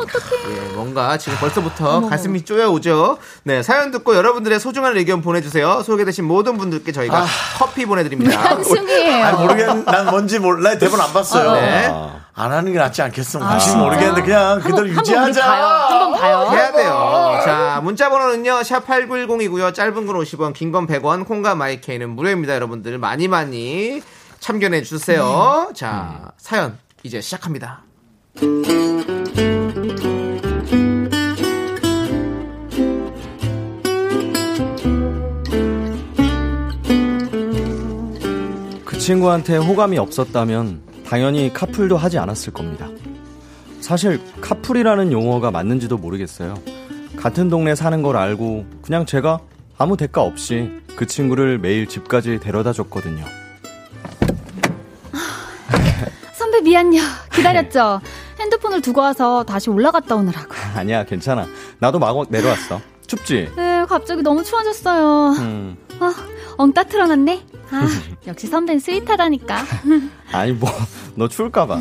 예, 뭔가 지금 벌써부터 가슴이 쪼여오죠. 네, 사연 듣고 여러분들의 소중한 의견 보내주세요. 소개되신 모든 분들께 저희가 커피 보내드립니다. 한승이에요. 아니, 모르겠, 난 뭔지 몰라. 대본 안 봤어요. 네. 안 하는 게 낫지 않겠어. 아, 혹시 진짜? 모르겠는데 그냥 그대로 한번 유지하자. 한번 봐요. 해야 돼요. 자, 문자 번호는요. 샵 8910이고요. 짧은 건 50원, 긴 건 100원, 콩과 마이케이는 무료입니다. 여러분들 많이 많이 참견해 주세요. 자, 사연 이제 시작합니다. 그 친구한테 호감이 없었다면 당연히 카풀도 하지 않았을 겁니다. 사실 카풀이라는 용어가 맞는지도 모르겠어요. 같은 동네 사는 걸 알고 그냥 제가 아무 대가 없이 그 친구를 매일 집까지 데려다 줬거든요. 선배 미안요. 기다렸죠. 핸드폰을 두고 와서 다시 올라갔다 오느라고. 아니야, 괜찮아. 나도 마구 내려왔어. 춥지? 네, 갑자기 너무 추워졌어요. 음. 아, 엉따 틀어놨네. 아, 역시 선배는 스윗하다니까. 아니, 뭐, 너 추울까봐.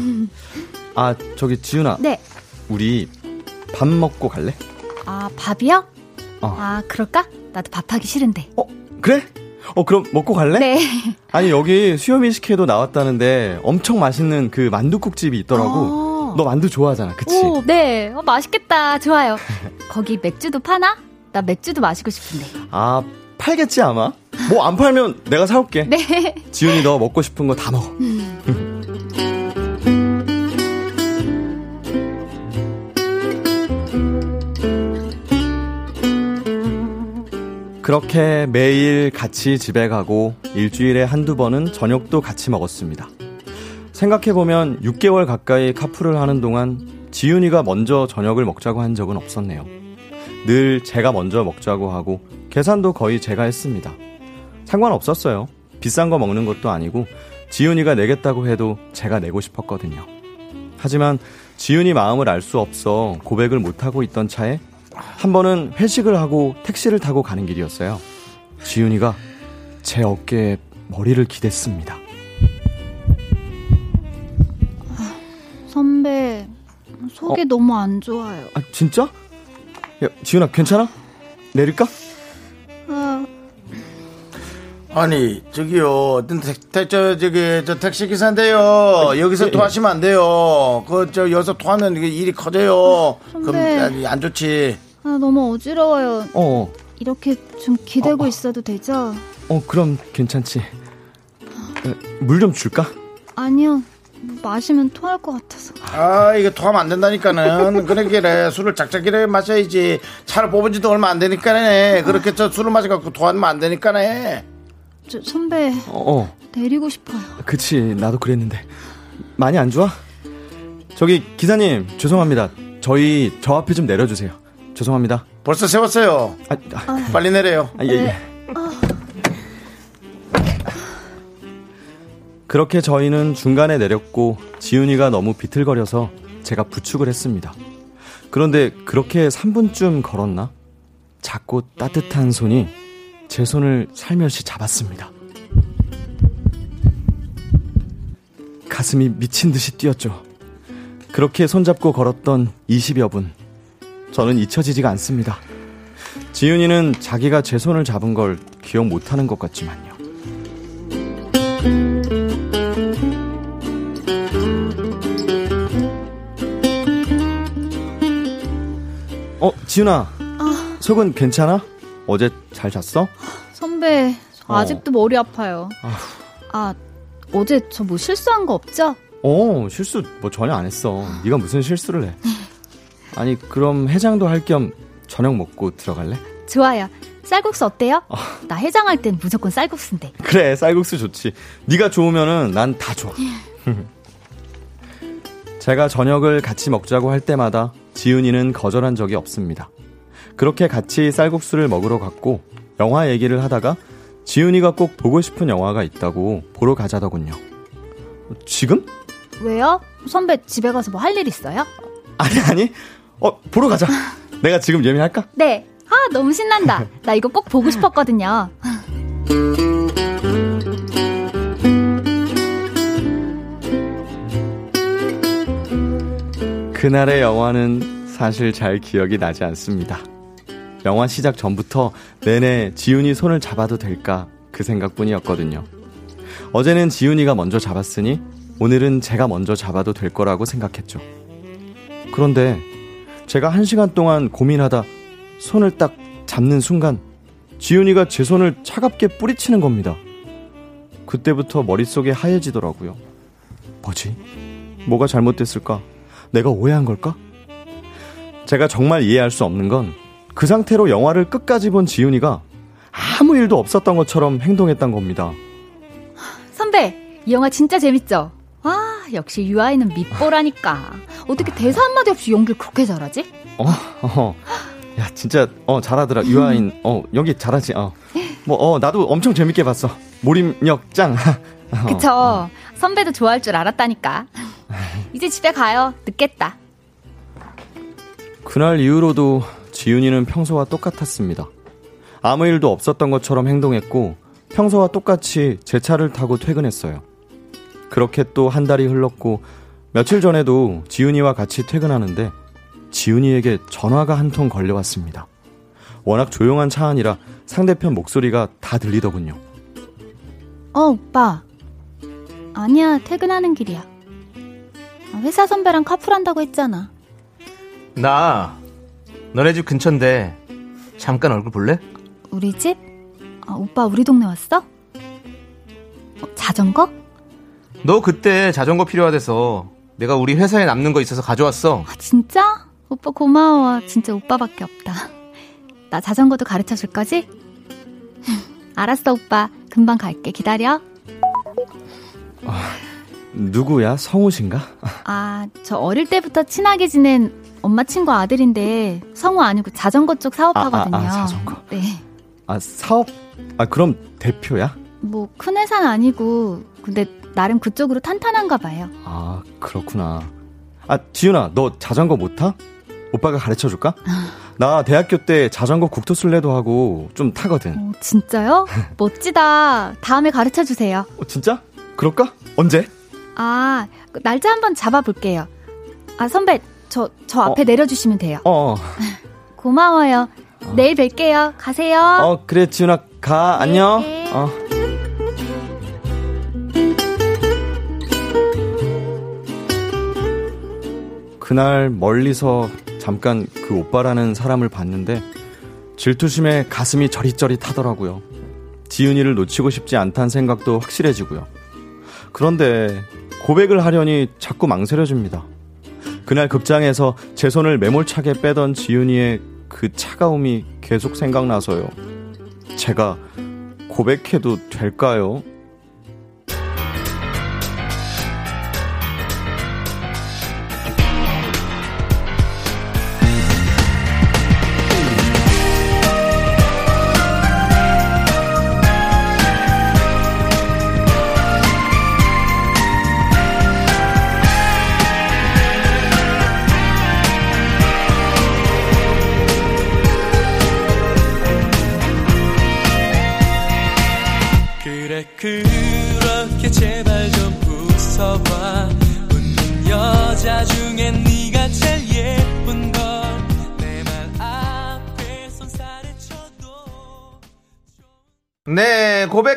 아, 저기, 지윤아. 네. 우리 밥 먹고 갈래? 아, 밥이요? 어. 아, 그럴까? 나도 밥하기 싫은데. 그래? 어, 그럼 먹고 갈래? 네. 아니, 여기 수요미식회도 나왔다는데 엄청 맛있는 그 만두국집이 있더라고. 어. 너 만두 좋아하잖아, 그치? 오, 네. 어, 맛있겠다. 좋아요. 거기 맥주도 파나? 나 맥주도 마시고 싶은데. 아, 팔겠지, 아마? 뭐 안 팔면 내가 사올게. 네. 지훈이 너 먹고 싶은 거 다 먹어. 그렇게 매일 같이 집에 가고 일주일에 한두 번은 저녁도 같이 먹었습니다. 생각해보면 6개월 가까이 카풀을 하는 동안 지윤이가 먼저 저녁을 먹자고 한 적은 없었네요. 늘 제가 먼저 먹자고 하고 계산도 거의 제가 했습니다. 상관없었어요. 비싼 거 먹는 것도 아니고 지윤이가 내겠다고 해도 제가 내고 싶었거든요. 하지만 지윤이 마음을 알 수 없어 고백을 못하고 있던 차에 한 번은 회식을 하고 택시를 타고 가는 길이었어요. 지윤이가 제 어깨에 머리를 기댔습니다. 선배, 속이 너무 안 좋아요. 아, 진짜? 야, 지윤아, 괜찮아? 내릴까? 아, 아니 저기요 어떤 택, 택, 저, 저기 저 택시 기사인데요 여기서 토하시면 안 돼요 그 저 여기서 토하면 이게 일이 커져요 그럼 선배. 아니, 안 좋지 아, 너무 어지러워요. 어, 이렇게 좀 기대고 있어도 되죠? 어, 그럼 괜찮지. 물 좀 줄까? 아니요. 마시면 토할 것 같아서. 아 이게 토하면 안 된다니까는 그러기래 술을 작작이래 마셔야지 차를 뽑은 지도 얼마 안 되니까네 그렇게 저 술을 마셔갖고 토하면 안 되니까네 저, 선배, 어, 어, 내리고 싶어요. 그치. 나도 그랬는데. 많이 안 좋아? 저기, 기사님, 죄송합니다. 저희, 저 앞에 좀 내려주세요. 죄송합니다. 벌써 세웠어요 아, 아, 빨리 내려요 아, 예, 예. 그렇게 저희는 중간에 내렸고 지훈이가 너무 비틀거려서 제가 부축을 했습니다. 그런데 그렇게 3분쯤 걸었나? 작고 따뜻한 손이 제 손을 살며시 잡았습니다. 가슴이 미친 듯이 뛰었죠. 그렇게 손잡고 걸었던 20여 분. 저는 잊혀지지가 않습니다. 지윤이는 자기가 제 손을 잡은 걸 기억 못하는 것 같지만요. 어, 지윤아. 속은 괜찮아? 어제 잘 잤어? 선배, 저 어. 아직도 머리 아파요. 아, 어제 저 뭐 실수한 거 없죠? 어, 실수 뭐 전혀 안 했어. 네가 무슨 실수를 해? 아니, 그럼 해장도 할 겸 저녁 먹고 들어갈래? 좋아요. 쌀국수 어때요? 나 해장할 땐 무조건 쌀국수인데. 그래, 쌀국수 좋지. 네가 좋으면은 난 다 좋아. 제가 저녁을 같이 먹자고 할 때마다 지훈이는 거절한 적이 없습니다. 그렇게 같이 쌀국수를 먹으러 갔고 영화 얘기를 하다가 지훈이가 꼭 보고 싶은 영화가 있다고 보러 가자더군요. 지금? 왜요? 선배 집에 가서 뭐 할 일 있어요? 아니 아니. 어 보러 가자. 내가 지금 예매할까? 네. 아, 너무 신난다. 나 이거 꼭 보고 싶었거든요. 그날의 영화는 사실 잘 기억이 나지 않습니다. 영화 시작 전부터 내내 지훈이 손을 잡아도 될까 그 생각뿐이었거든요. 어제는 지훈이가 먼저 잡았으니 오늘은 제가 먼저 잡아도 될 거라고 생각했죠. 그런데 제가 한 시간 동안 고민하다 손을 딱 잡는 순간 지훈이가 제 손을 차갑게 뿌리치는 겁니다. 그때부터 머릿속이 하얘지더라고요. 뭐지? 뭐가 잘못됐을까? 내가 오해한 걸까? 제가 정말 이해할 수 없는 건 그 상태로 영화를 끝까지 본 지훈이가 아무 일도 없었던 것처럼 행동했던 겁니다. 선배, 이 영화 진짜 재밌죠? 아, 역시 유아인은 밑보라니까. 어떻게 대사 한마디 없이 연기를 그렇게 잘하지? 어, 어, 야, 진짜, 어, 잘하더라. 유아인, 어, 연기 잘하지, 어. 뭐, 어, 나도 엄청 재밌게 봤어. 몰입력 짱. 어. 그쵸. 선배도 좋아할 줄 알았다니까. 이제 집에 가요. 늦겠다. 그날 이후로도 지윤이는 평소와 똑같았습니다. 아무 일도 없었던 것처럼 행동했고 평소와 똑같이 제 차를 타고 퇴근했어요. 그렇게 또 한 달이 흘렀고 며칠 전에도 지윤이와 같이 퇴근하는데 지윤이에게 전화가 한 통 걸려왔습니다. 워낙 조용한 차 안이라 상대편 목소리가 다 들리더군요. 어, 오빠. 아니야, 퇴근하는 길이야. 아, 회사 선배랑 카풀한다고 했잖아. 나 너네 집 근처인데 잠깐 얼굴 볼래? 우리 집? 아, 오빠 우리 동네 왔어? 어, 자전거? 너 그때 자전거 필요하대서 내가 우리 회사에 남는 거 있어서 가져왔어. 아, 진짜? 오빠 고마워. 진짜 오빠밖에 없다. 나 자전거도 가르쳐 줄 거지? 알았어, 오빠. 금방 갈게. 기다려. 누구야? 성우신가? 아, 저 어릴 때부터 친하게 지낸 엄마 친구 아들인데 성우 아니고 자전거 쪽 사업하거든요. 아, 아, 아, 자전거. 네. 아, 사업? 아, 그럼 대표야? 뭐 큰 회사는 아니고 근데 나름 그쪽으로 탄탄한가 봐요. 아, 그렇구나. 아, 지윤아, 너 자전거 못 타? 오빠가 가르쳐 줄까? 나 대학교 때 자전거 국토순례도 하고 좀 타거든. 어, 진짜요? 멋지다. 다음에 가르쳐 주세요. 어, 진짜? 그럴까? 언제? 아, 그 날짜 한번 잡아볼게요. 아, 선배, 저, 저 앞에 어. 내려주시면 돼요. 어, 어. 고마워요. 내일 뵐게요. 가세요. 어, 그래, 지윤아, 가. 안녕. 네. 어. 그날 멀리서 잠깐 그 오빠라는 사람을 봤는데 질투심에 가슴이 저릿저릿하더라고요. 지은이를 놓치고 싶지 않다는 생각도 확실해지고요. 그런데 고백을 하려니 자꾸 망설여집니다. 그날 극장에서 제 손을 매몰차게 빼던 지은이의 그 차가움이 계속 생각나서요. 제가 고백해도 될까요?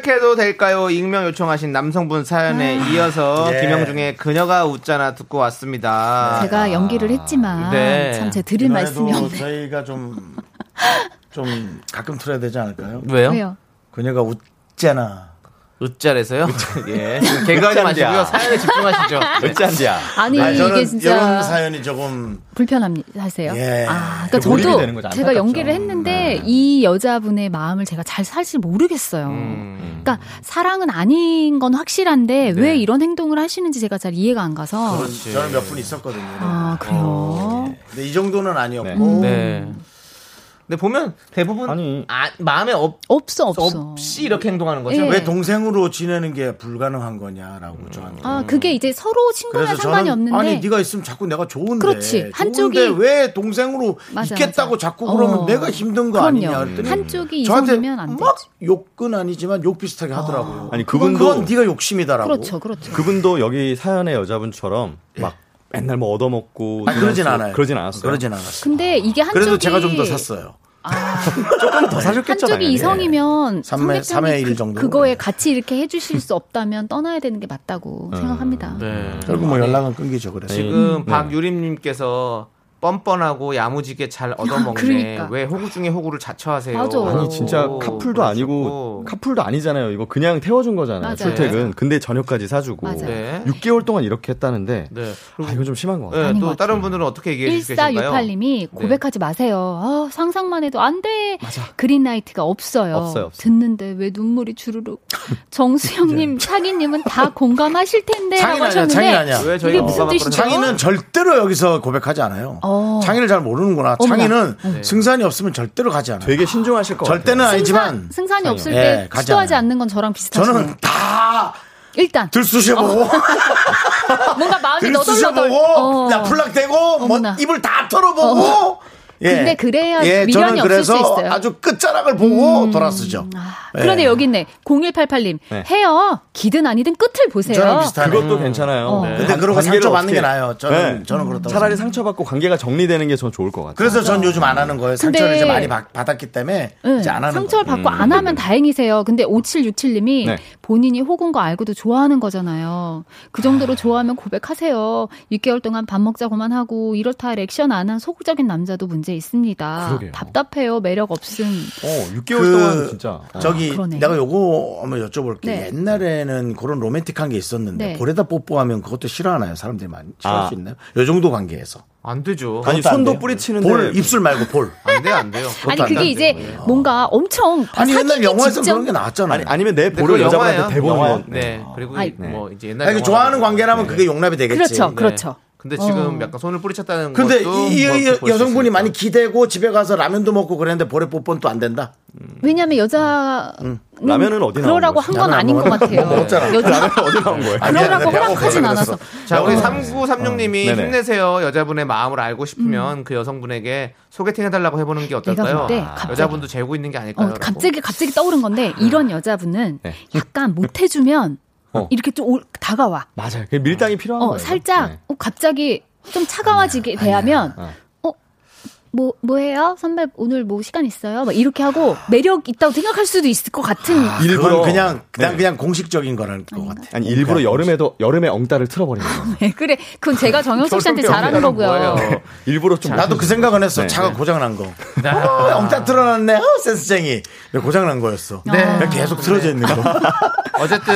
네, 고백해도 될까요? 익명 요청하신 남성분 사연에 이어서 예. 김영중의 그녀가 웃잖아 듣고 왔습니다. 제가 연기를 했지만 네. 참 제가 드릴 이 말씀이 없네. 저희가 좀, 좀 가끔 틀어야 되지 않을까요? 왜요? 왜요? 그녀가 웃잖아. 으짤에서요? 예. 개그하지 마시고요. 으짠디야. 사연에 집중하시죠. 어쩐지야. 아니 아니, 저는 이게 진짜 이런 사연이 조금 불편하세요. 예. 아, 그 그러니까 몰입이 저도 거죠. 제가. 연기를 했는데 이 여자분의 마음을 제가 잘 사실 모르겠어요. 음. 그러니까 사랑은 아닌 건 확실한데 왜 이런 행동을 하시는지 제가 잘 이해가 안 가서. 그렇지. 저는 몇 분 있었거든요. 아 그래요. 근데 이 정도는 아니었고 네. 근데 보면 대부분 아니. 아, 마음에 없, 없어 없어. 없이 이렇게 행동하는 거죠. 예. 왜 동생으로 지내는 게 불가능한 거냐라고 저한테. 아 그게 이제 서로 친구나 상관이 없는데. 아니 네가 있으면 자꾸 내가 좋은데 그렇지. 한쪽이- 좋은데 왜 동생으로 맞아, 있겠다고 맞아. 자꾸 그러면 어. 내가 힘든 거 그럼요. 아니냐 그랬더니 한쪽이 저한테 막 되지. 욕은 아니지만 욕 비슷하게 하더라고요. 아니, 그건 그분도- 그건 네가 욕심이다라고. 그렇죠, 그렇죠. 그분도 여기 사연의 여자분처럼 막 맨날 뭐 얻어먹고 아니, 그러진 않아요. 그러진 않았어요. 그러진 않았어요. 근데 이게 한쪽이 그래도 제가 좀 더 샀어요. 조금 더 사셨겠죠. 한쪽이 당연히. 이성이면 삼회- 상대편이 삼회 일 그, 정도. 그거에 같이 이렇게 해주실 수 없다면 떠나야 되는 게 맞다고 생각합니다. 네. 결국 뭐 연락은 끊기죠. 그래서 지금 네. 박유림님께서 뻔뻔하고 야무지게 잘 얻어먹네. 그러니까. 왜 호구 중에 호구를 자처하세요? 맞아. 아니 진짜 오, 카풀도 아니고 그러시고. 카풀도 아니잖아요. 이거 그냥 태워준 거잖아요. 맞아요. 출퇴근. 근데 저녁까지 사주고 맞아요. 네. 6개월 동안 이렇게 했다는데 네. 아 이건 좀 심한 것 같아요. 네, 또것 다른 같아요. 분들은 어떻게 얘기해 주실까요? 1468님이 고백하지 마세요. 아, 상상만 해도 안 돼. 그린라이트가 없어요. 없어요, 없어요. 듣는데 왜 눈물이 주르륵. 정수영님, 차기님은 다 공감하실 텐데. 창인 아니야. 창인 아니야. 왜 이게 저희가 무슨 뜻이죠? 창희는 절대로 여기서 고백하지 않아요. 어. 창희를 잘 모르는구나. 어머나. 창희는 네. 승산이 없으면 절대로 가지 않아요. 되게 신중하실 것 절대는 같아요. 아니지만 승산 이 없을 예, 때 가지 시도하지 않아요. 않는 건 저랑 비슷하시네요. 저는 다 일단 들쑤셔보고 뭔가 마음이 완전 들쑤셔보고 너덜너덜. 어. 나 풀락대고 뭐. 입을 다 털어보고 어. 근데 그래야 미련이 저는 없을 그래서 수 있어요. 음. 아주 끝자락을 보고 돌아서죠. 그런데 예. 여기 있네. 0188님. 네. 해요. 기든 아니든 끝을 보세요. 저랑 비슷하네. 그것도 괜찮아요. 어. 네. 근데 그러고 상처 받는 게 나아요. 저는 저는 그렇다고 차라리 생각해요. 상처 받고 관계가 정리되는 게전 좋을 것 같아요. 그래서 전 요즘 안 하는 거예요. 상처를 이제 많이 받, 받았기 때문에 응, 이제 안 하는 상처를 거예요. 받고 안 하면 다행이세요. 근데 5767님이 네. 본인이 혹은 거 알고도 좋아하는 거잖아요. 그 정도로 좋아하면 고백하세요. 6개월 동안 밥 먹자고만 하고 이렇다 할 액션 안 한 소극적인 남자도 문제 있습니다. 그러게요. 답답해요. 매력 없음. 어, 6개월 그 동안 진짜. 저기 그러네. 내가 요거 한번 여쭤볼게. 네. 옛날에는 그런 로맨틱한 게 있었는데 네. 볼에다 뽀뽀하면 그것도 싫어하나요? 사람들이 많이 싫어할 아. 수 있나요? 요 정도 관계에서. 안 되죠. 아니, 손도 돼요? 뿌리치는데. 볼 입술 말고 볼. 안 돼요, 안 돼요. 아니 안 그게 돼요. 이제 뭔가 엄청 아니 옛날 영화에서 그런 게 나왔잖아요. 아니, 아니면 내 근데 볼을 여자분한테. 대보는 영화. 건. 네. 그리고 아니, 뭐 이제 옛날 아니, 그 영화- 좋아하는 관계라면 그게 용납이 되겠지. 그렇죠, 네. 그렇죠. 근데 지금 어. 약간 손을 뿌리쳤다는 근데 것도 이, 이- 뭐 여성분이. 많이 기대고 집에 가서 라면도 먹고 그랬는데 볼에 뽀뽀는 또 안 된다. 왜냐하면 여자 라면은 어디 나온 그러라고? 한건 라면 아닌 것 먹었- 같아요. 먹었잖아. 여자 어디 나온 거예요? 그러라고 허락하진 않아서. 자, 우리 어. 3936님이 네네. 힘내세요. 여자분의 마음을 알고 싶으면 음. 그 여성분에게 소개팅 해달라고 해보는 게 어떨까요? 볼때 갑자기- 여자분도 재고 있는 게 아닐까요? 어, 갑자기 갑자기 떠오른 건데 이런 여자분은 네. 약간 못 해주면 어. 이렇게 좀 올- 다가와. 맞아요. 그 밀당이 필요한 어, 거예요. 살짝 네. 어, 갑자기 좀 차가워지게 대하면 어. 어, 뭐, 뭐 해요? 선배 오늘 뭐 시간 있어요? 막 이렇게 하고 매력 있다고 생각할 수도 있을 것 같은. 일부러 일부러 그냥 그냥 네. 그냥 공식적인 거라는 것 같아. 아니 일부러 여름에도 여름에 엉따를 틀어버리는 거예요. 네, 그래. 그건 제가 정영석 씨한테 잘하는 거고요. 뭐예요? 일부러 좀 나도 그 생각은 했어. 네, 차가 네. 고장난 거. 어, 엉따 틀어놨네. 어, 센스쟁이. 왜 고장난 거였어. 네. 계속 틀어져 있는 거. 어쨌든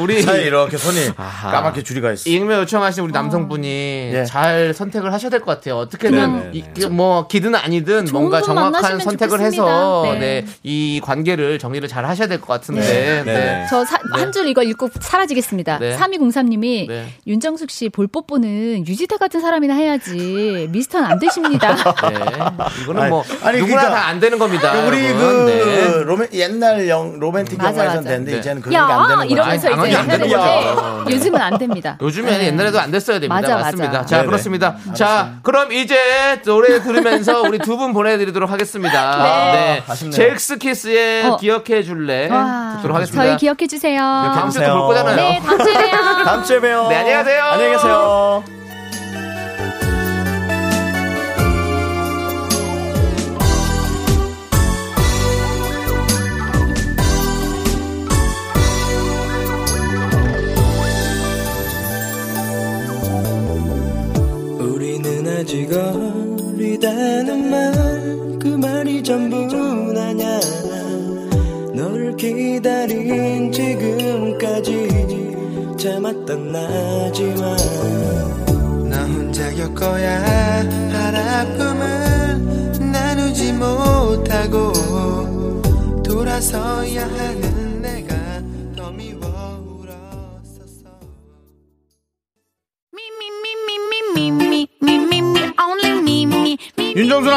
우리 차에 이렇게 손이 까맣게 줄이가 있어. 익명 요청하신 우리 남성분이 예. 잘 선택을 하셔야 될 것 같아요. 어떻게든 이- 뭐 기든 아니든 뭔가 분 정확한 선택을 좋겠습니다. 해서 네. 네, 이 관계를 정리를 잘 하셔야 될 것 같은데. 네. 네. 저한 줄 이거 읽고 사라지겠습니다. 네. 3203님이 네. 윤정숙 씨 볼뽀뽀는 유지태 같은 사람이나 해야지 미스터는 안 되십니다. 네. 이거는 아니, 뭐 아니, 누구나 그러니까 다안 되는 겁니다. 우리 여러분. 그 네. 로맨 옛날 영 로맨틱 영화에서는. 되는데 네. 이제는 그런 게 안야 되는 거야. 이러면서 아니, 이제 안 해야 되는 거죠. 네. 요즘은 안 됩니다. 요즘에는 네. 옛날에도 안 됐어야 됩니다. 맞아, 맞습니다. 맞아. 자, 네네. 그렇습니다. 자, 그럼 이제 노래 들으면서 우리 두 분 보내드리도록 하겠습니다. 네. 아쉽네요. 젝스키스의 어. 기억해 줄래 와, 듣도록 하겠습니다. 저희 기억해 주세요. 다음 주에. 또볼 거잖아요. 네, 다음 주에 봬요. 다음 주에 봬요. 네, 안녕히 가세요. 안녕히 계세요. 아직 어리다는 말 그 말이 전부 나냐? 너를 기다린 지금까지 참았던 나지만 나 혼자 겪어야 할 아픔을 나누지 못하고 돌아서야 하는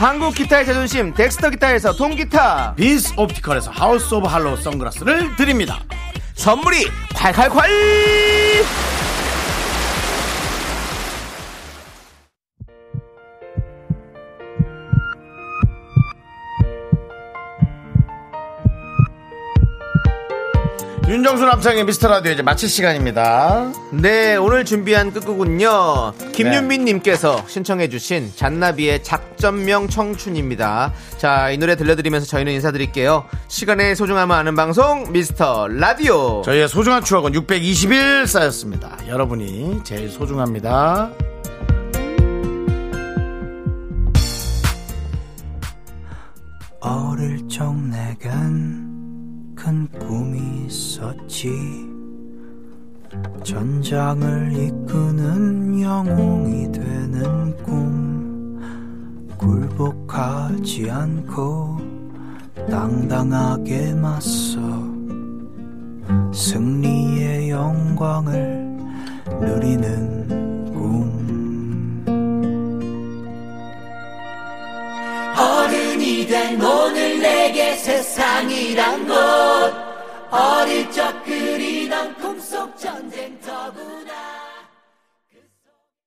한국 기타의 자존심 덱스터 기타에서 통기타. 비스 옵티컬에서 하우스 오브 할로우 선글라스를 드립니다. 선물이 콸콸콸! 윤정수 남창의 미스터 라디오 이제 마칠 시간입니다. 네, 오늘 준비한 끝곡은요. 김윤민님께서 신청해주신 잔나비의 작전명 청춘입니다. 자, 이 노래 들려드리면서 저희는 인사드릴게요. 시간의 소중함을 아는 방송, 미스터 라디오. 저희의 소중한 추억은 620일 쌓였습니다. 여러분이 제일 소중합니다. 어릴 적 내겐 큰 꿈이 있었지. 전장을 이끄는 영웅이 되는 꿈. 굴복하지 않고 당당하게 맞서 승리의 영광을 누리는 꿈. 어린 른이 된 오늘 내게 세상이란 것. 어릴 적 그리던 꿈속 전쟁